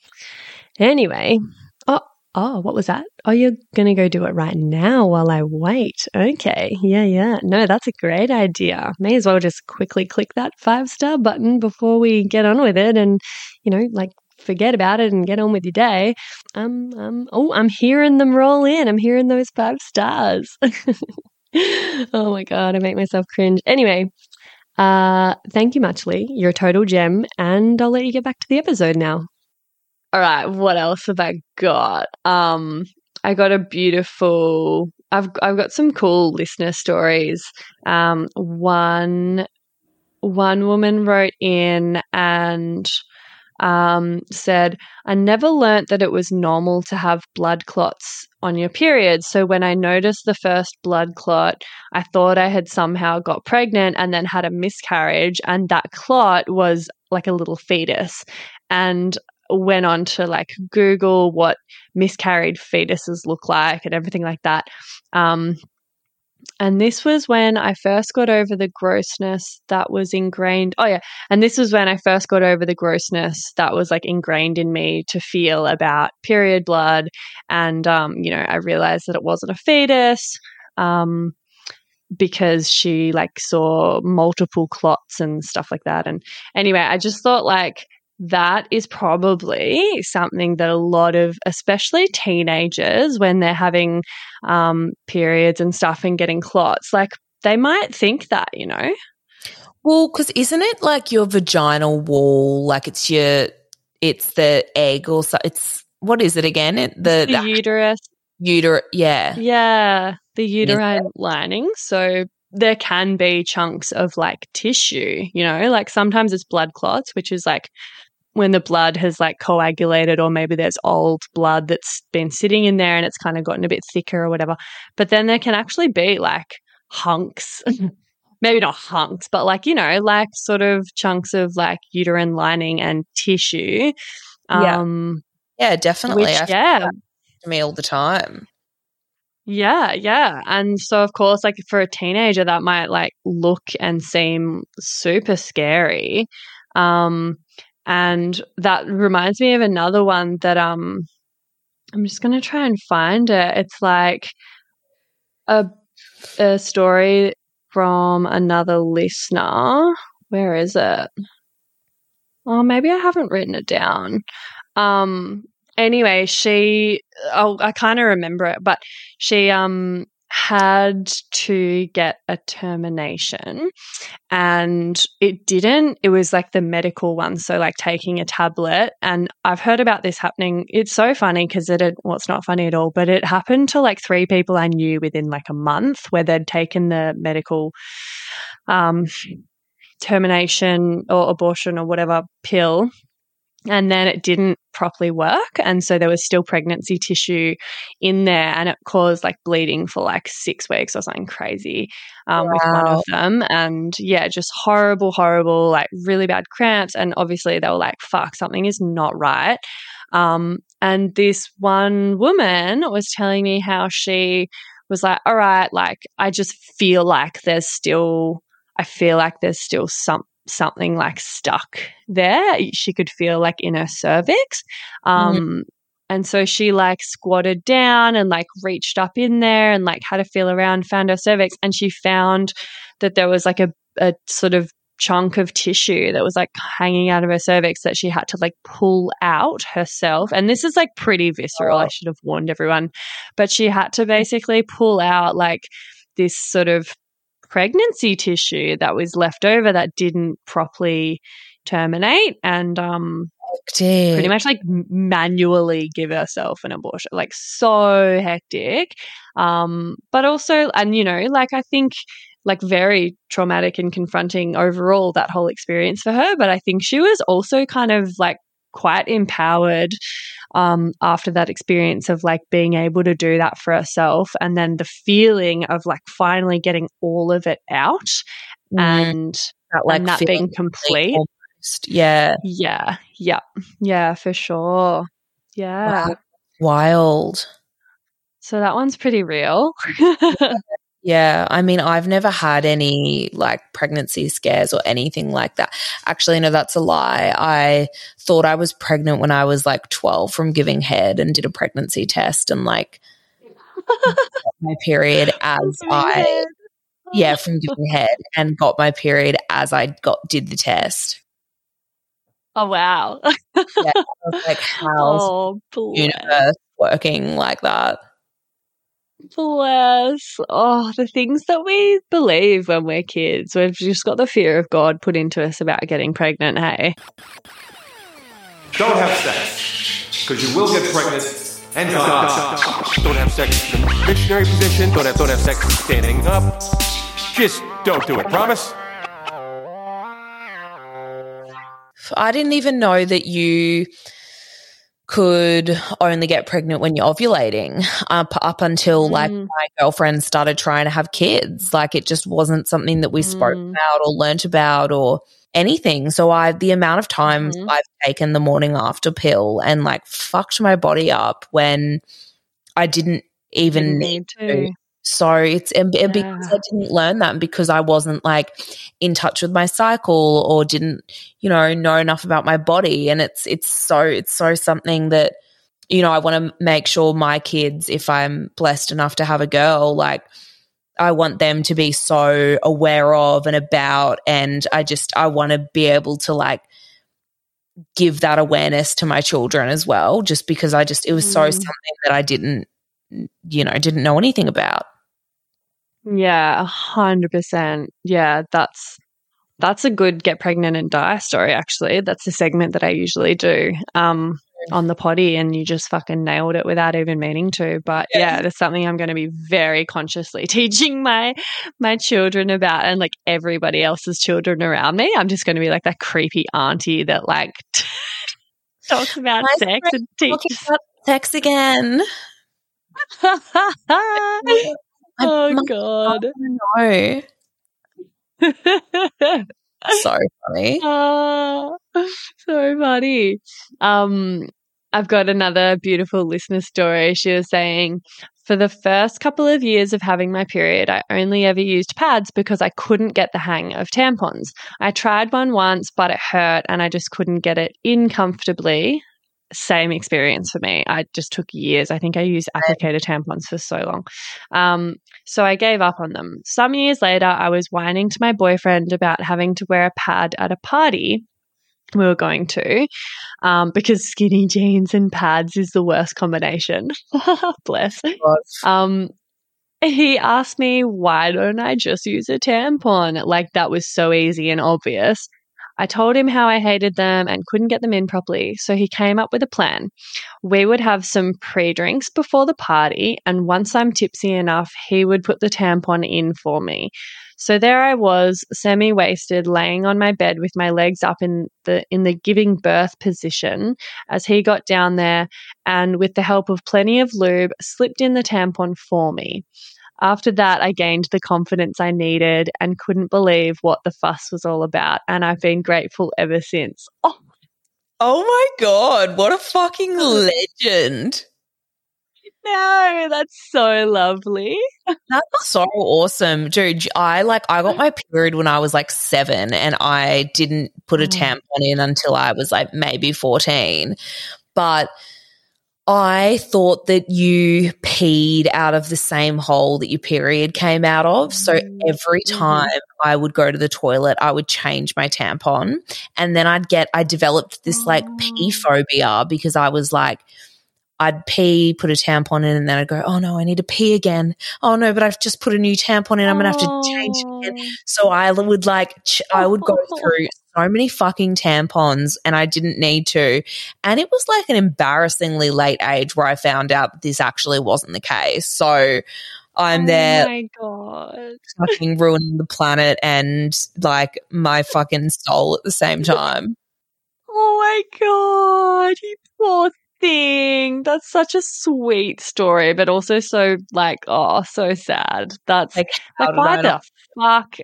Anyway, oh, oh, what was that? Oh, you're going to go do it right now while I wait. Okay. Yeah, yeah. No, that's a great idea. May as well just quickly click that five star button before we get on with it and, you know, like forget about it and get on with your day. Um, um, oh, I'm hearing them roll in. I'm hearing those five stars. oh my God, I make myself cringe. Anyway, uh, thank you, Muchly. You're a total gem, and I'll let you get back to the episode now. All right, what else have I got? Um, I got a beautiful. I've I've got some cool listener stories. Um, one one woman wrote in and um, said, I never learnt that it was normal to have blood clots on your period. So when I noticed the first blood clot, I thought I had somehow got pregnant and then had a miscarriage, and that clot was like a little fetus. And went on to like Google what miscarried fetuses look like and everything like that. Um, and this was when I first got over the grossness that was ingrained. Oh, yeah. And this was when I first got over the grossness that was like ingrained in me to feel about period blood. And, um, you know, I realized that it wasn't a fetus. Um, because she like saw multiple clots and stuff like that. And anyway, I just thought like that is probably something that a lot of, especially teenagers, when they're having um, periods and stuff and getting clots, like they might think that, you know? Well, because isn't it like your vaginal wall? Like it's your, it's the egg or so. It's, what is it again? It, the, the uterus. Uterus, yeah. Yeah, the uterine lining. So there can be chunks of like tissue, you know, like sometimes it's blood clots, which is like when the blood has like coagulated or maybe there's old blood that's been sitting in there and it's kind of gotten a bit thicker or whatever. But then there can actually be like hunks. maybe not hunks, but like, you know, like sort of chunks of like uterine lining and tissue. Um yeah. Yeah, definitely. Which, yeah. To me all the time. Yeah, yeah. And so of course like for a teenager that might like look and seem super scary. Um and that reminds me of another one that um I'm just to try and find it. It's like a a story from another listener. Where is it? Oh, maybe I haven't written it down. Um anyway, she oh, I kind of remember it, but she um had to get a termination and it didn't. It was like the medical one. So, like taking a tablet. And I've heard about this happening. It's so funny because it, well, it's not funny at all, but it happened to like three people I knew within like a month where they'd taken the medical um, termination or abortion or whatever pill and then it didn't properly work. And so there was still pregnancy tissue in there and it caused like bleeding for like six weeks or something crazy um, wow. with one of them. And yeah just horrible horrible like really bad cramps. And obviously they were like fuck something is not right. Um, and this one woman was telling me how she was like all right like i just feel like there's still I feel like there's still some something like stuck there. She could feel like in her cervix. Um, and so she like squatted down and like reached up in there and like had a feel around, found her cervix, and she found that there was like a, a sort of chunk of tissue that was like hanging out of her cervix that she had to like pull out herself. And this is like pretty visceral. I should have warned everyone. But she had to basically pull out like this sort of pregnancy tissue that was left over that didn't properly terminate and um pretty much like manually give herself an abortion like so hectic. Um but also and you know like i think like very traumatic and confronting overall that whole experience for her but i think she was also kind of like quite empowered um, after that experience of like being able to do that for herself and then the feeling of like finally getting all of it out Mm. and That, like and that being complete almost. Yeah. yeah yeah yeah for sure yeah Wow. Wild. so that one's pretty real Yeah, I mean, I've never had any like pregnancy scares or anything like that. Actually, no, that's a lie. I thought I was pregnant when I was like 12 from giving head and did a pregnancy test and like my period as I, yeah, from giving head and got my period as I got, did the test. oh wow Yeah, like, how's oh universe working like that? Bless. Oh, the things that we believe when we're kids. We've just got the fear of God put into us about getting pregnant, hey? Don't have sex, because you will get pregnant and die. Don't have sex in the missionary position. Don't have, don't have sex standing up. Just don't do it. Promise? I didn't even know that you could only get pregnant when you're ovulating up up until like Mm. my girlfriend started trying to have kids like it just wasn't something that we spoke Mm. about or learnt about or anything so i the amount of times Mhm. i've taken the morning after pill and like fucked my body up when i didn't even Didn't need need to to. So it's and and because Yeah. I didn't learn that and because I wasn't like in touch with my cycle or didn't, you know, know enough about my body. And it's it's so it's so something that, you know, I want to make sure my kids, if I'm blessed enough to have a girl, like I want them to be so aware of and about and I just I want to be able to like give that awareness to my children as well, just because I just it was so Mm. something that I didn't you know, didn't know anything about. Yeah, a hundred percent. Yeah, that's that's a good get pregnant and die story. Actually, that's a segment that I usually do um, on the poddy, and you just fucking nailed it without even meaning to. But yeah, that's something I'm going to be very consciously teaching my my children about, and like everybody else's children around me. I'm just going to be like that creepy auntie that like talks about My sex and teaches. about sex again. oh my god. No. So funny. Oh, so funny. Um, I've got another beautiful listener story. She was saying, for the first couple of years of having my period, I only ever used pads because I couldn't get the hang of tampons. I tried one once, but it hurt and I just couldn't get it in comfortably. Same experience for me. I just took years. I think I used applicator tampons for so long. Um, so I gave up on them. Some years later, I was whining to my boyfriend about having to wear a pad at a party we were going to um, because skinny jeans and pads is the worst combination. Bless. Um, he asked me, why don't I just use a tampon? Like that was so easy and obvious. I told him how I hated them and couldn't get them in properly, so he came up with a plan. We would have some pre drinks before the party, and once I'm tipsy enough, he would put the tampon in for me. So there I was, semi wasted, laying on my bed with my legs up in the in the giving birth position as he got down there and with the help of plenty of lube, slipped in the tampon for me. After that, I gained the confidence I needed and couldn't believe what the fuss was all about. And I've been grateful ever since. Oh, Oh my god, what a fucking legend. no, that's so lovely. That's so awesome, dude. I like I got my period when I was like seven, and I didn't put a Mm. tampon in until I was like maybe fourteen. But I thought that you peed out of the same hole that your period came out of. So every Mhm. time I would go to the toilet, I would change my tampon, and then I'd get I developed this like pee phobia because I was like. I'd pee, put a tampon in, and then I'd go, oh no, I need to pee again. Oh no, but I've just put a new tampon in. I'm going to have to change it again. So I would like, ch- I would go through so many fucking tampons and I didn't need to. And it was like an embarrassingly late age where I found out that this actually wasn't the case. So I'm oh there Oh my god. fucking ruining the planet and like my fucking soul at the same time. Oh my god, you poor thing. That's such a sweet story, but also so like, oh, so sad. That's Like, like, why the fuck?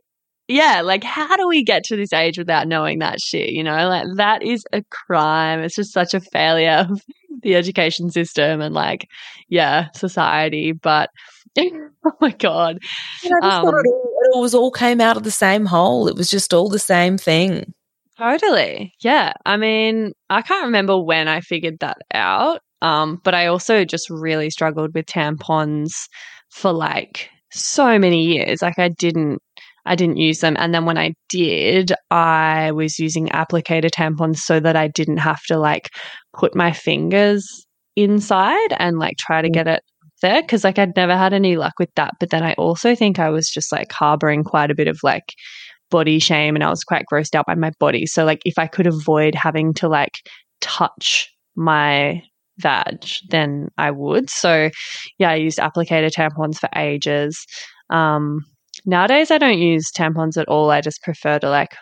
Yeah, like how do we get to this age without knowing that shit? You know, like that is a crime. It's just such a failure of the education system and like, yeah, society. But oh my god, Um, it all, it was all came out of the same hole. It was just all the same thing. Totally. Yeah. I mean, I can't remember when I figured that out. Um, but I also just really struggled with tampons for like so many years. Like I didn't I didn't use them. And then when I did, I was using applicator tampons so that I didn't have to like put my fingers inside and like try to get it there. Cause like I'd never had any luck with that. But then I also think I was just like harboring quite a bit of like body shame and I was quite grossed out by my body. So like if I could avoid having to like touch my vag, then I would. So yeah, I used applicator tampons for ages. Um nowadays I don't use tampons at all. I just prefer to like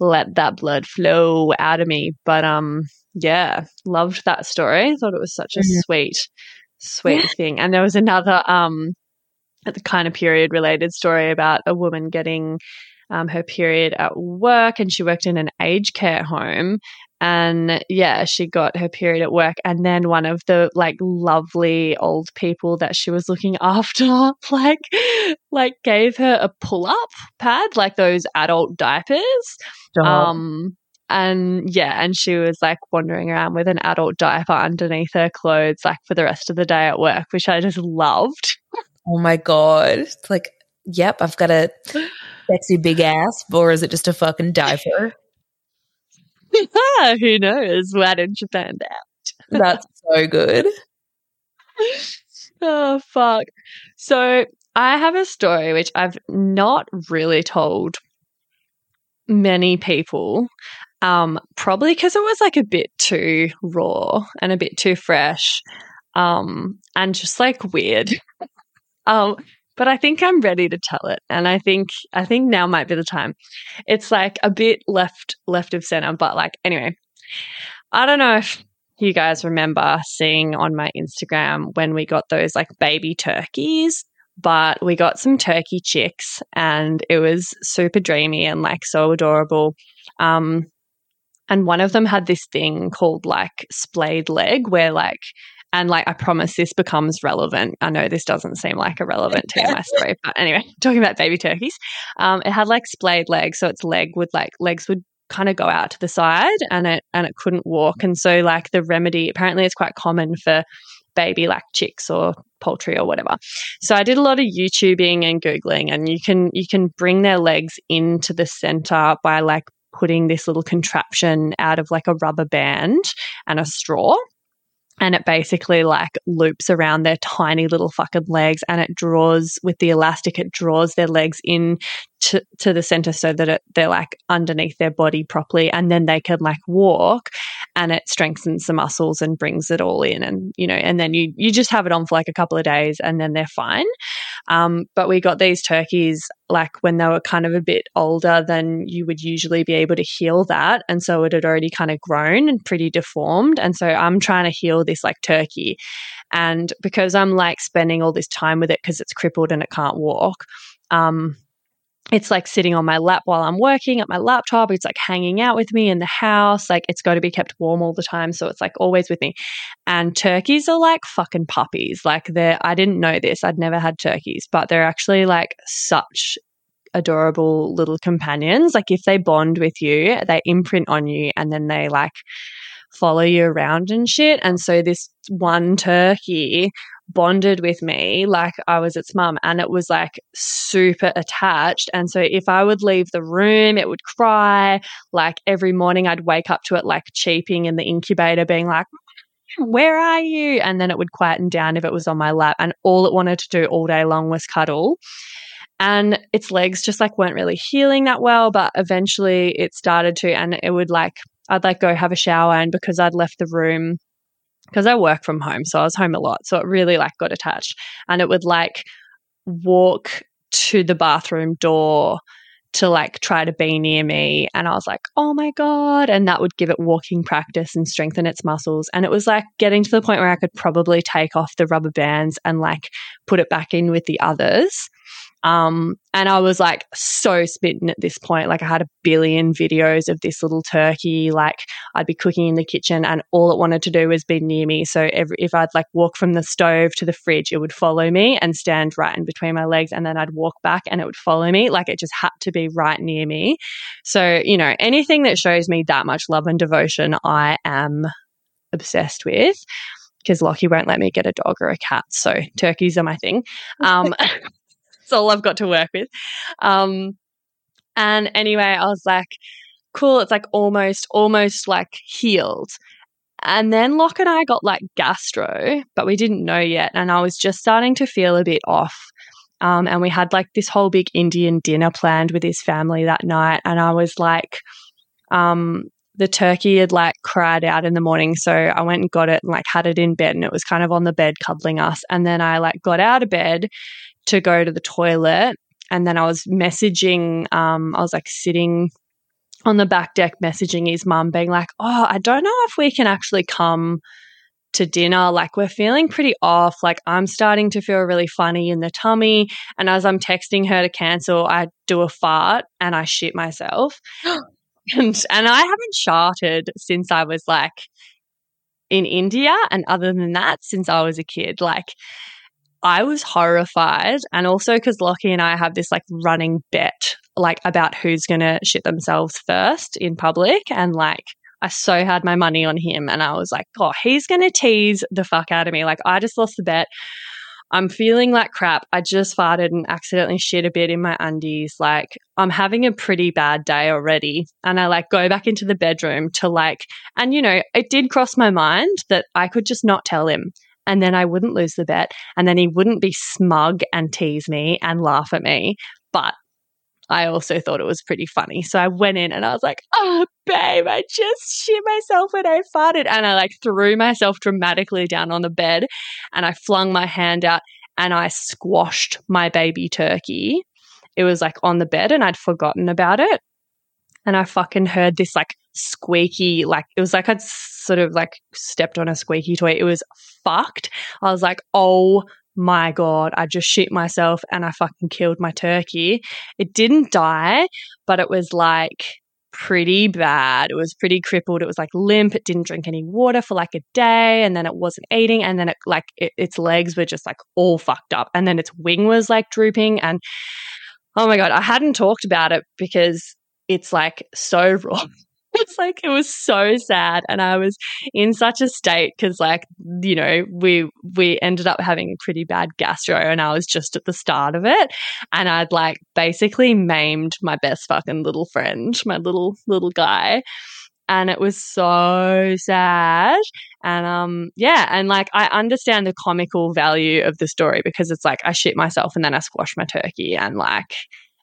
let that blood flow out of me. But um yeah, loved that story. Thought it was such a Mhm. sweet sweet thing. And there was another um the kind of period related story about a woman getting um, her period at work and she worked in an aged care home and yeah she got her period at work and then one of the like lovely old people that she was looking after like like gave her a pull-up pad like those adult diapers um and yeah and she was like wandering around with an adult diaper underneath her clothes like for the rest of the day at work which i just loved oh my God. It's like, yep, I've got a sexy big ass, or is it just a fucking diaper? who knows? Why didn't you find out That's so good. oh fuck. So i have a story which i've not really told many people um probably because it was like a bit too raw and a bit too fresh um and just like weird. Um but i think i'm ready to tell it and i think i think now might be the time it's like a bit left left of center but like anyway i don't know if you guys remember seeing on my Instagram when we got those like baby turkeys, but we got some turkey chicks and it was super dreamy and like so adorable. Um, and one of them had this thing called like splayed leg where like and like I promise this becomes relevant. I know this doesn't seem like a relevant TMI story, but anyway, talking about baby turkeys. Um, it had like splayed legs, so its leg would like legs would kind of go out to the side and it and it couldn't walk. And so like the remedy apparently it's quite common for baby like chicks or poultry or whatever. So I did a lot of YouTubing and Googling and you can you can bring their legs into the center by like putting this little contraption out of like a rubber band and a straw. And it basically like loops around their tiny little fucking legs and it draws with the elastic, it draws their legs in to, to the center so that it, they're like underneath their body properly and then they can like walk and it strengthens the muscles and brings it all in and you know and then you you just have it on for like a couple of days and then they're fine um, but we got these turkeys like when they were kind of a bit older than you would usually be able to heal that. And so it had already kind of grown and pretty deformed. And so i'm trying to heal this like turkey. And because i'm like spending all this time with it because it's crippled and it can't walk um it's like sitting on my lap while I'm working at my laptop. It's like hanging out with me in the house. Like it's got to be kept warm all the time. So it's like always with me. And turkeys are like fucking puppies. Like they're, I didn't know this. I'd never had turkeys, but they're actually like such adorable little companions. Like if they bond with you, they imprint on you and then they like follow you around and shit. And so this one turkey bonded with me like I was its mum and it was like super attached. And so if I would leave the room, it would cry. Like every morning I'd wake up to it like cheeping in the incubator, being like, where are you? And then it would quieten down if it was on my lap. And all it wanted to do all day long was cuddle. And its legs just like weren't really healing that well, but eventually it started to, and it would like, I'd like go have a shower. And because I'd left the room, because I work from home, so I was home a lot. So it really like got attached. And it would like walk to the bathroom door to like try to be near me. And I was like, oh my God. And that would give it walking practice and strengthen its muscles. And it was like getting to the point where I could probably take off the rubber bands and like put it back in with the others. Um, and I was like so smitten at this point. Like I had a billion videos of this little turkey. Like I'd be cooking in the kitchen and all it wanted to do was be near me. So every, if I'd like walk from the stove to the fridge, it would follow me and stand right in between my legs. And then I'd walk back and it would follow me. Like it just had to be right near me. So, you know, anything that shows me that much love and devotion, I am obsessed with because Lockie won't let me get a dog or a cat. So turkeys are my thing. Um, that's all I've got to work with. Um, and anyway, I was like, cool. It's like almost, almost like healed. And then Lockie and I got like gastro, but we didn't know yet. And I was just starting to feel a bit off. Um, and we had like this whole big Indian dinner planned with his family that night. And I was like, um, the turkey had like cried out in the morning. So I went and got it and like had it in bed and it was kind of on the bed cuddling us. And then I like got out of bed to go to the toilet. And then I was messaging, um, I was like sitting on the back deck messaging his mum, being like, Oh, I don't know if we can actually come to dinner. Like, we're feeling pretty off. Like, I'm starting to feel really funny in the tummy. And as I'm texting her to cancel, I do a fart and I shit myself. and, and I haven't sharted since I was like in India. And other than that, since I was a kid, like, I was horrified. And also because Lockie and I have this like running bet, like about who's going to shit themselves first in public. And like, I so had my money on him. And I was like, oh, he's going to tease the fuck out of me. Like, I just lost the bet. I'm feeling like crap. I just farted and accidentally shit a bit in my undies. Like, I'm having a pretty bad day already. And I like go back into the bedroom to like, and you know, it did cross my mind that I could just not tell him and then I wouldn't lose the bet. And then he wouldn't be smug and tease me and laugh at me. But I also thought it was pretty funny. So I went in and I was like, oh, babe, I just shit myself when I farted. And I like threw myself dramatically down on the bed and I flung my hand out and I squashed my baby turkey. It was like on the bed and I'd forgotten about it. And I fucking heard this like squeaky, like it was like I'd sort of like stepped on a squeaky toy. It was fucked. I was like, oh my God, I just shit myself and I fucking killed my turkey. It didn't die, but it was like pretty bad. It was pretty crippled. It was like limp. It didn't drink any water for like a day and then it wasn't eating. And then it like it, its legs were just like all fucked up. And then its wing was like drooping. And oh my God, I hadn't talked about it because it's like so raw it's like it was so sad and i was in such a state because like you know we we ended up having a pretty bad gastro and i was just at the start of it and i'd like basically maimed my best fucking little friend my little little guy and it was so sad and um yeah and like i understand the comical value of the story because it's like i shit myself and then i squash my turkey and like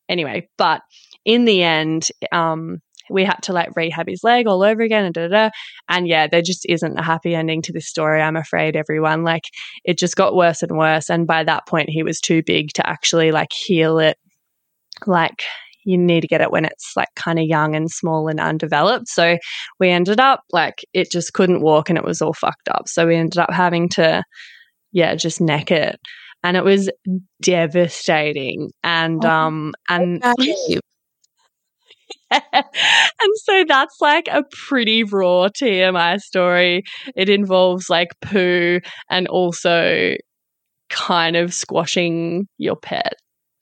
anyway but in the end um we had to like rehab his leg all over again and da, da, da. and yeah there just isn't a happy ending to this story i'm afraid everyone like it just got worse and worse and by that point he was too big to actually like heal it like you need to get it when it's like kind of young and small and undeveloped so we ended up like it just couldn't walk and it was all fucked up so we ended up having to yeah just neck it and it was devastating. And Oh, um and. and so that's like a pretty raw TMI story. It involves like poo and also kind of squashing your pet.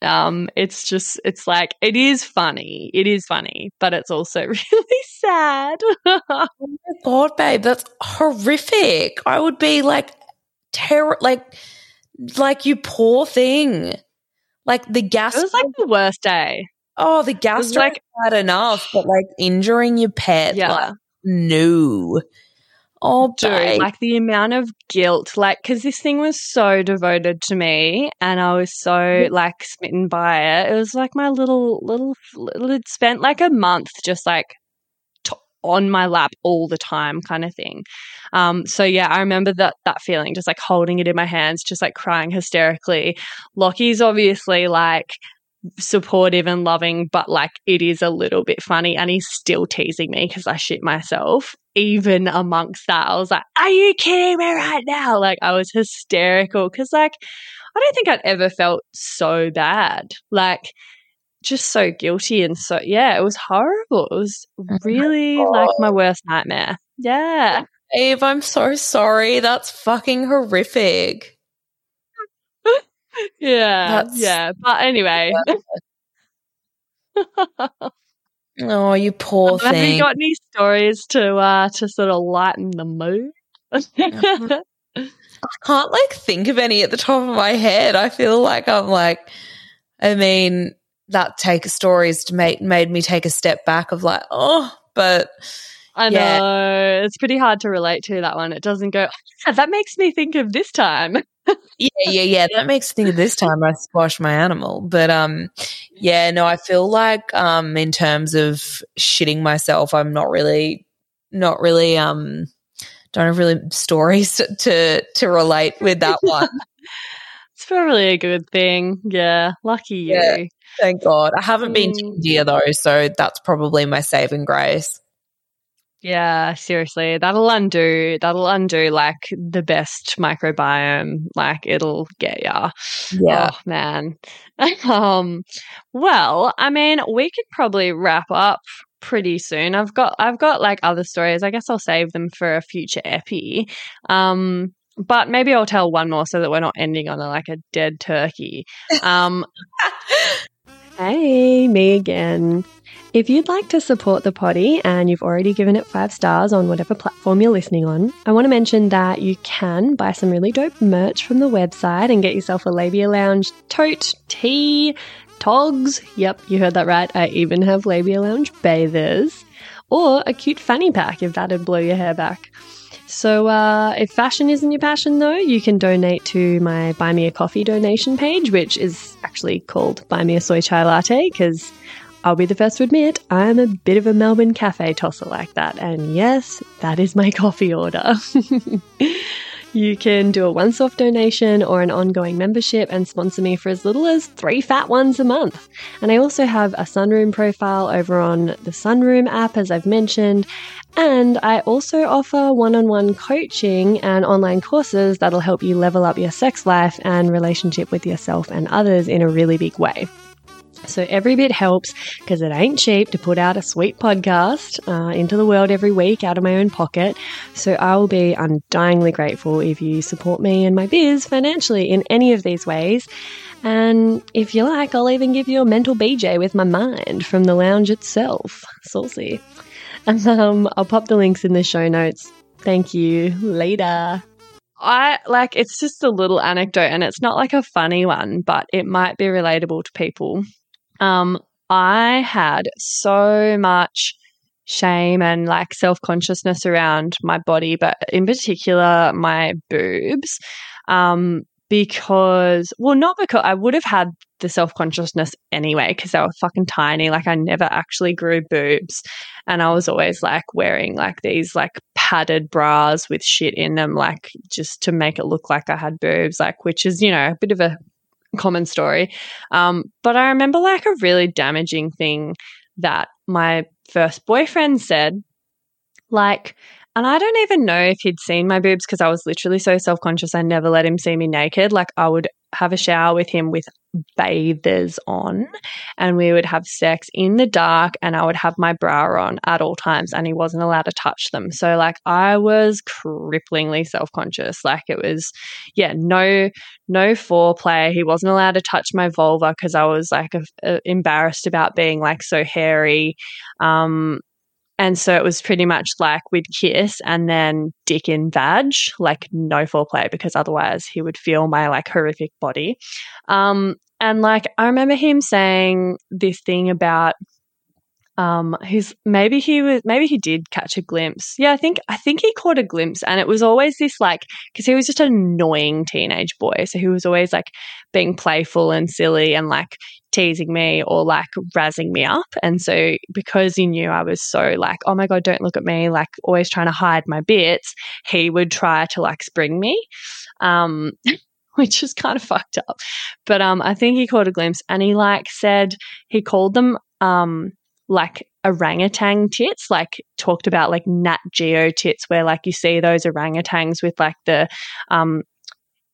Um, it's just, it's like, it is funny. It is funny, but it's also really sad. Oh my God, babe, that's horrific. I would be like terror, like, like you poor thing. Like the it gas. was like the worst day. Oh, the gastro like- bad enough, but like injuring your pet, Yeah. like no. Oh, Dude, babe. like the amount of guilt, like, because this thing was so devoted to me and I was so, like, smitten by it. It was like my little, little, little it spent like a month just like t- on my lap all the time kind of thing. Um, so yeah, I remember that, that feeling, just like holding it in my hands, just like crying hysterically. Lockie's obviously like, supportive and loving, but like it is a little bit funny. And he's still teasing me because I shit myself. Even amongst that, I was like, Are you kidding me right now? Like, I was hysterical because, like, I don't think I'd ever felt so bad. Like, just so guilty and so, yeah, it was horrible. It was oh really like my worst nightmare. Yeah. Eve, I'm so sorry. That's fucking horrific. Yeah. That's- yeah. But anyway, Oh, you poor have thing. you got any stories to, uh, to sort of lighten the mood? I can't like think of any at the top of my head. I feel like I'm like, I mean, that take stories made made me take a step back of like, oh, but I Yeah. know it's pretty hard to relate to that one. It doesn't go. "Yeah, that makes me think of this time. Yeah, yeah, yeah. That makes me think of this time I squashed my animal. But um, yeah, no, I feel like um, in terms of shitting myself, I'm not really, not really um, don't have really stories to to relate with that one. It's probably a good thing. Yeah, lucky you. Yeah. Thank God. I haven't been to Mm. India though, so that's probably my saving grace. Yeah, seriously, that'll undo. That'll undo like the best microbiome. Like it'll get ya. Yeah. Oh man. um. Well, I mean, we could probably wrap up pretty soon. I've got I've got like other stories. I guess I'll save them for a future epi. Um. But maybe I'll tell one more so that we're not ending on a, like a dead turkey. Um, Hey, me again. If you'd like to support the poddy and you've already given it five stars on whatever platform you're listening on, I want to mention that you can buy some really dope merch from the website and get yourself a Labia Lounge tote, tea, togs. Yep, you heard that right. I even have Labia Lounge bathers. Or a cute fanny pack if that'd blow your hair back. So, uh, if fashion isn't your passion, though, you can donate to my Buy Me a Coffee donation page, which is actually called Buy Me a Soy Chai Latte, because I'll be the first to admit I'm a bit of a Melbourne cafe tosser like that. And yes, that is my coffee order. you can do a once off donation or an ongoing membership and sponsor me for as little as three fat ones a month. And I also have a Sunroom profile over on the Sunroom app, as I've mentioned. And I also offer one on one coaching and online courses that'll help you level up your sex life and relationship with yourself and others in a really big way. So every bit helps because it ain't cheap to put out a sweet podcast uh, into the world every week out of my own pocket. So I will be undyingly grateful if you support me and my biz financially in any of these ways. And if you like, I'll even give you a mental BJ with my mind from the lounge itself. Saucy. Um, I'll pop the links in the show notes. Thank you. Later. I like it's just a little anecdote and it's not like a funny one, but it might be relatable to people. Um, I had so much shame and like self consciousness around my body, but in particular my boobs. Um, because, well, not because I would have had the self consciousness anyway, because they were fucking tiny. Like, I never actually grew boobs. And I was always like wearing like these like padded bras with shit in them, like just to make it look like I had boobs, like, which is, you know, a bit of a common story. Um, but I remember like a really damaging thing that my first boyfriend said, like, and I don't even know if he'd seen my boobs because I was literally so self conscious. I never let him see me naked. Like, I would have a shower with him with bathers on and we would have sex in the dark and I would have my bra on at all times and he wasn't allowed to touch them. So like I was cripplingly self-conscious. Like it was yeah, no no foreplay. He wasn't allowed to touch my vulva because I was like a, a, embarrassed about being like so hairy. Um and so it was pretty much like we'd kiss and then dick in vag, like no foreplay, because otherwise he would feel my like horrific body. Um, and like I remember him saying this thing about um he's maybe he was maybe he did catch a glimpse. Yeah i think i think he caught a glimpse and it was always this like because he was just an annoying teenage boy so he was always like being playful and silly and like teasing me or like razzing me up and so because he knew i was so like oh my god don't look at me like always trying to hide my bits he would try to like spring me um which is kind of fucked up. But um i think he caught a glimpse and he like said he called them um like orangutan tits, like talked about like Nat Geo tits, where like you see those orangutans with like the um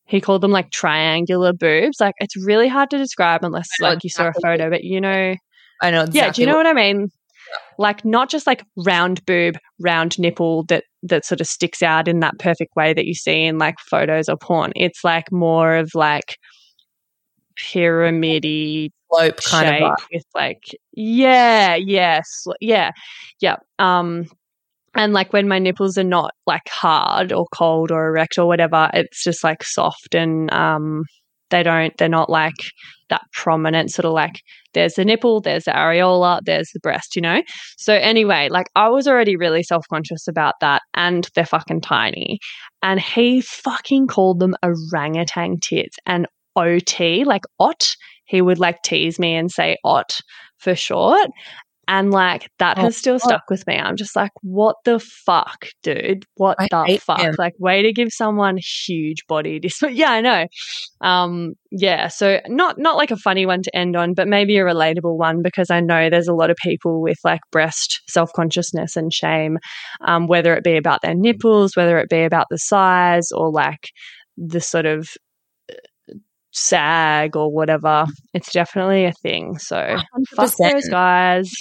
he called them like triangular boobs. Like it's really hard to describe unless like you saw a photo, but you know I know exactly Yeah, do you know what I mean? Like not just like round boob, round nipple that that sort of sticks out in that perfect way that you see in like photos or porn. It's like more of like pyramidy slope kind shape of vibe. with like yeah yes yeah yeah um and like when my nipples are not like hard or cold or erect or whatever it's just like soft and um they don't they're not like that prominent sort of like there's the nipple there's the areola there's the breast you know so anyway like i was already really self-conscious about that and they're fucking tiny and he fucking called them orangutan tits and ot like ot. He would like tease me and say ot for short. And like that Oh, has still stuck with me. I'm just like what the fuck dude? What I the fuck? him. like way to give someone huge body dis- yeah i know. Um yeah so not not like a funny one to end on but maybe a relatable one because i know there's a lot of people with like breast self-consciousness and shame um, whether it be about their nipples whether it be about the size or like the sort of sag or whatever it's definitely a thing so fuck 100%. those guys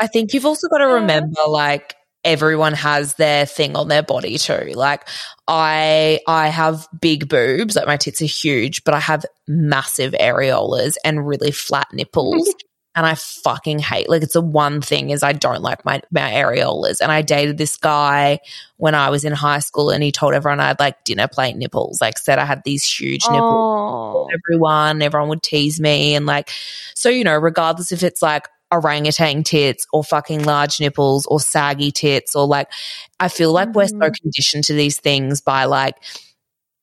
I think you've also got to remember like everyone has their thing on their body too. Like I I have big boobs, like my tits are huge, but I have massive areolas and really flat nipples. and I fucking hate like it's the one thing is I don't like my my areolas. And I dated this guy when I was in high school and he told everyone I had like dinner plate nipples, like said I had these huge nipples oh everyone. Everyone would tease me. And like, so, you know, regardless if it's like orangutan tits or fucking large nipples or saggy tits or like, I feel like we're so Mhm. conditioned to these things by like,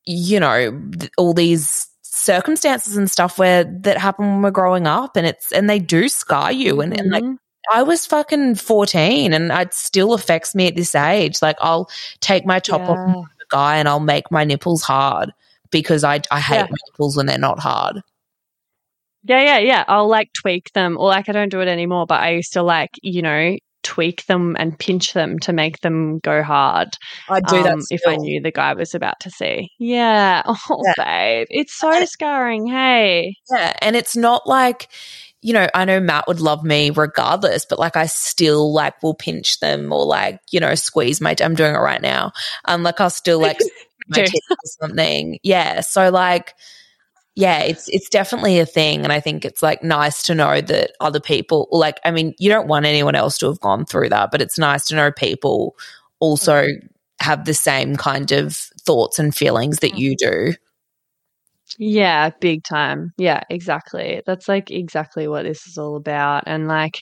you know, all these circumstances and stuff where that happen when we're growing up and it's, and they do scar you. And, and like. Mm-hmm. I was fucking 14 and it still affects me at this age. Like, I'll take my top off Yeah. a guy and I'll make my nipples hard because I, I hate Yeah. my nipples when they're not hard. Yeah, yeah, yeah. I'll like tweak them, or like I don't do it anymore, but I used to like, you know, tweak them and pinch them to make them go hard. I'd do that um, if I knew the guy was about to see. Yeah. Oh, babe. It's so scarring. Hey. Yeah. And it's not like, you know, I know Matt would love me regardless, but like I still like will pinch them or like, you know, squeeze my, I'm doing it right now. Um, like I'll still like my tits or something. Yeah. So like, yeah, it's it's definitely a thing, and I think it's like nice to know that other people, like, I mean, you don't want anyone else to have gone through that, but it's nice to know people also mm. have the same kind of thoughts and feelings that mm. you do. Yeah, big time. Yeah, exactly. That's like exactly what this is all about. And like,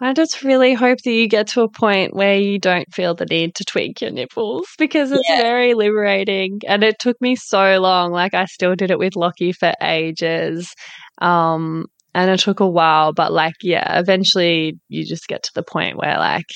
I just really hope that you get to a point where you don't feel the need to tweak your nipples because it's Yeah. very liberating. And it took me so long. Like, I still did it with Lockie for ages. Um, and it took a while, but like, yeah, eventually you just get to the point where like,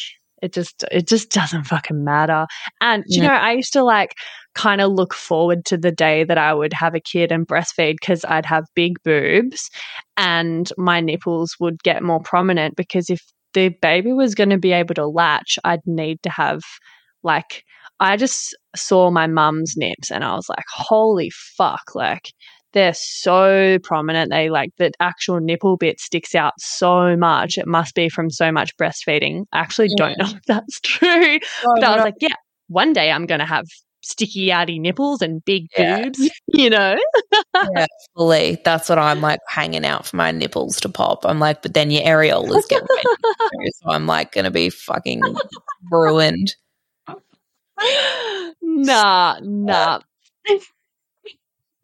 it just it just doesn't fucking matter. And you Yeah. know, I used to like kind of look forward to the day that I would have a kid and breastfeed because I'd have big boobs and my nipples would get more prominent because if the baby was going to be able to latch, I'd need to have like I just saw my mum's nips and I was like, holy fuck, like they're so prominent. They like the actual nipple bit sticks out so much. It must be from so much breastfeeding. I actually don't know if that's true. but I was like, yeah, one day I'm going to have sticky outy nipples and big Yeah. boobs, you know? yeah, fully. That's what I'm like hanging out for my nipples to pop. I'm like, but then your areolas get wet. so I'm like going to be fucking ruined. nah, nah.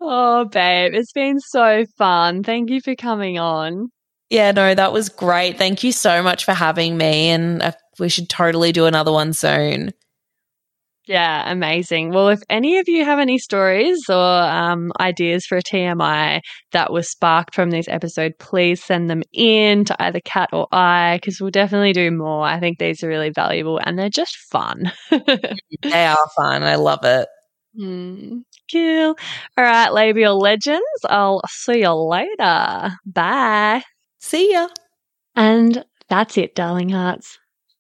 Oh, babe, it's been so fun. Thank you for coming on. Yeah, no, that was great. Thank you so much for having me. And uh, we should totally do another one soon. Yeah, amazing. Well, if any of you have any stories or um, ideas for a TMI that was sparked from this episode, please send them in to either Cat or I because we'll definitely do more. I think these are really valuable and they're just fun. They are fun. I love it. Hmm, cool. All right, labial legends. I'll see you later. Bye. See ya. And that's it, darling hearts.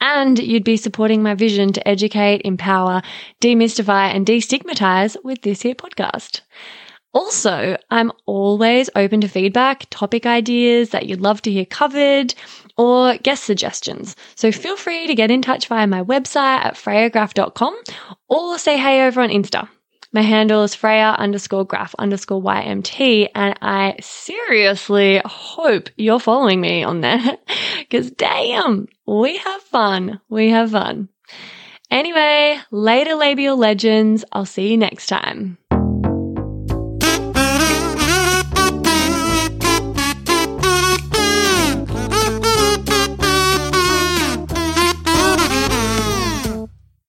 And you'd be supporting my vision to educate, empower, demystify, and destigmatize with this here podcast. Also, I'm always open to feedback, topic ideas that you'd love to hear covered, or guest suggestions. So feel free to get in touch via my website at freyagraff.com or say hey over on Insta. My handle is Freya underscore graff underscore YMT, and I seriously hope you're following me on there because damn, we have fun. We have fun. Anyway, later labial legends. I'll see you next time.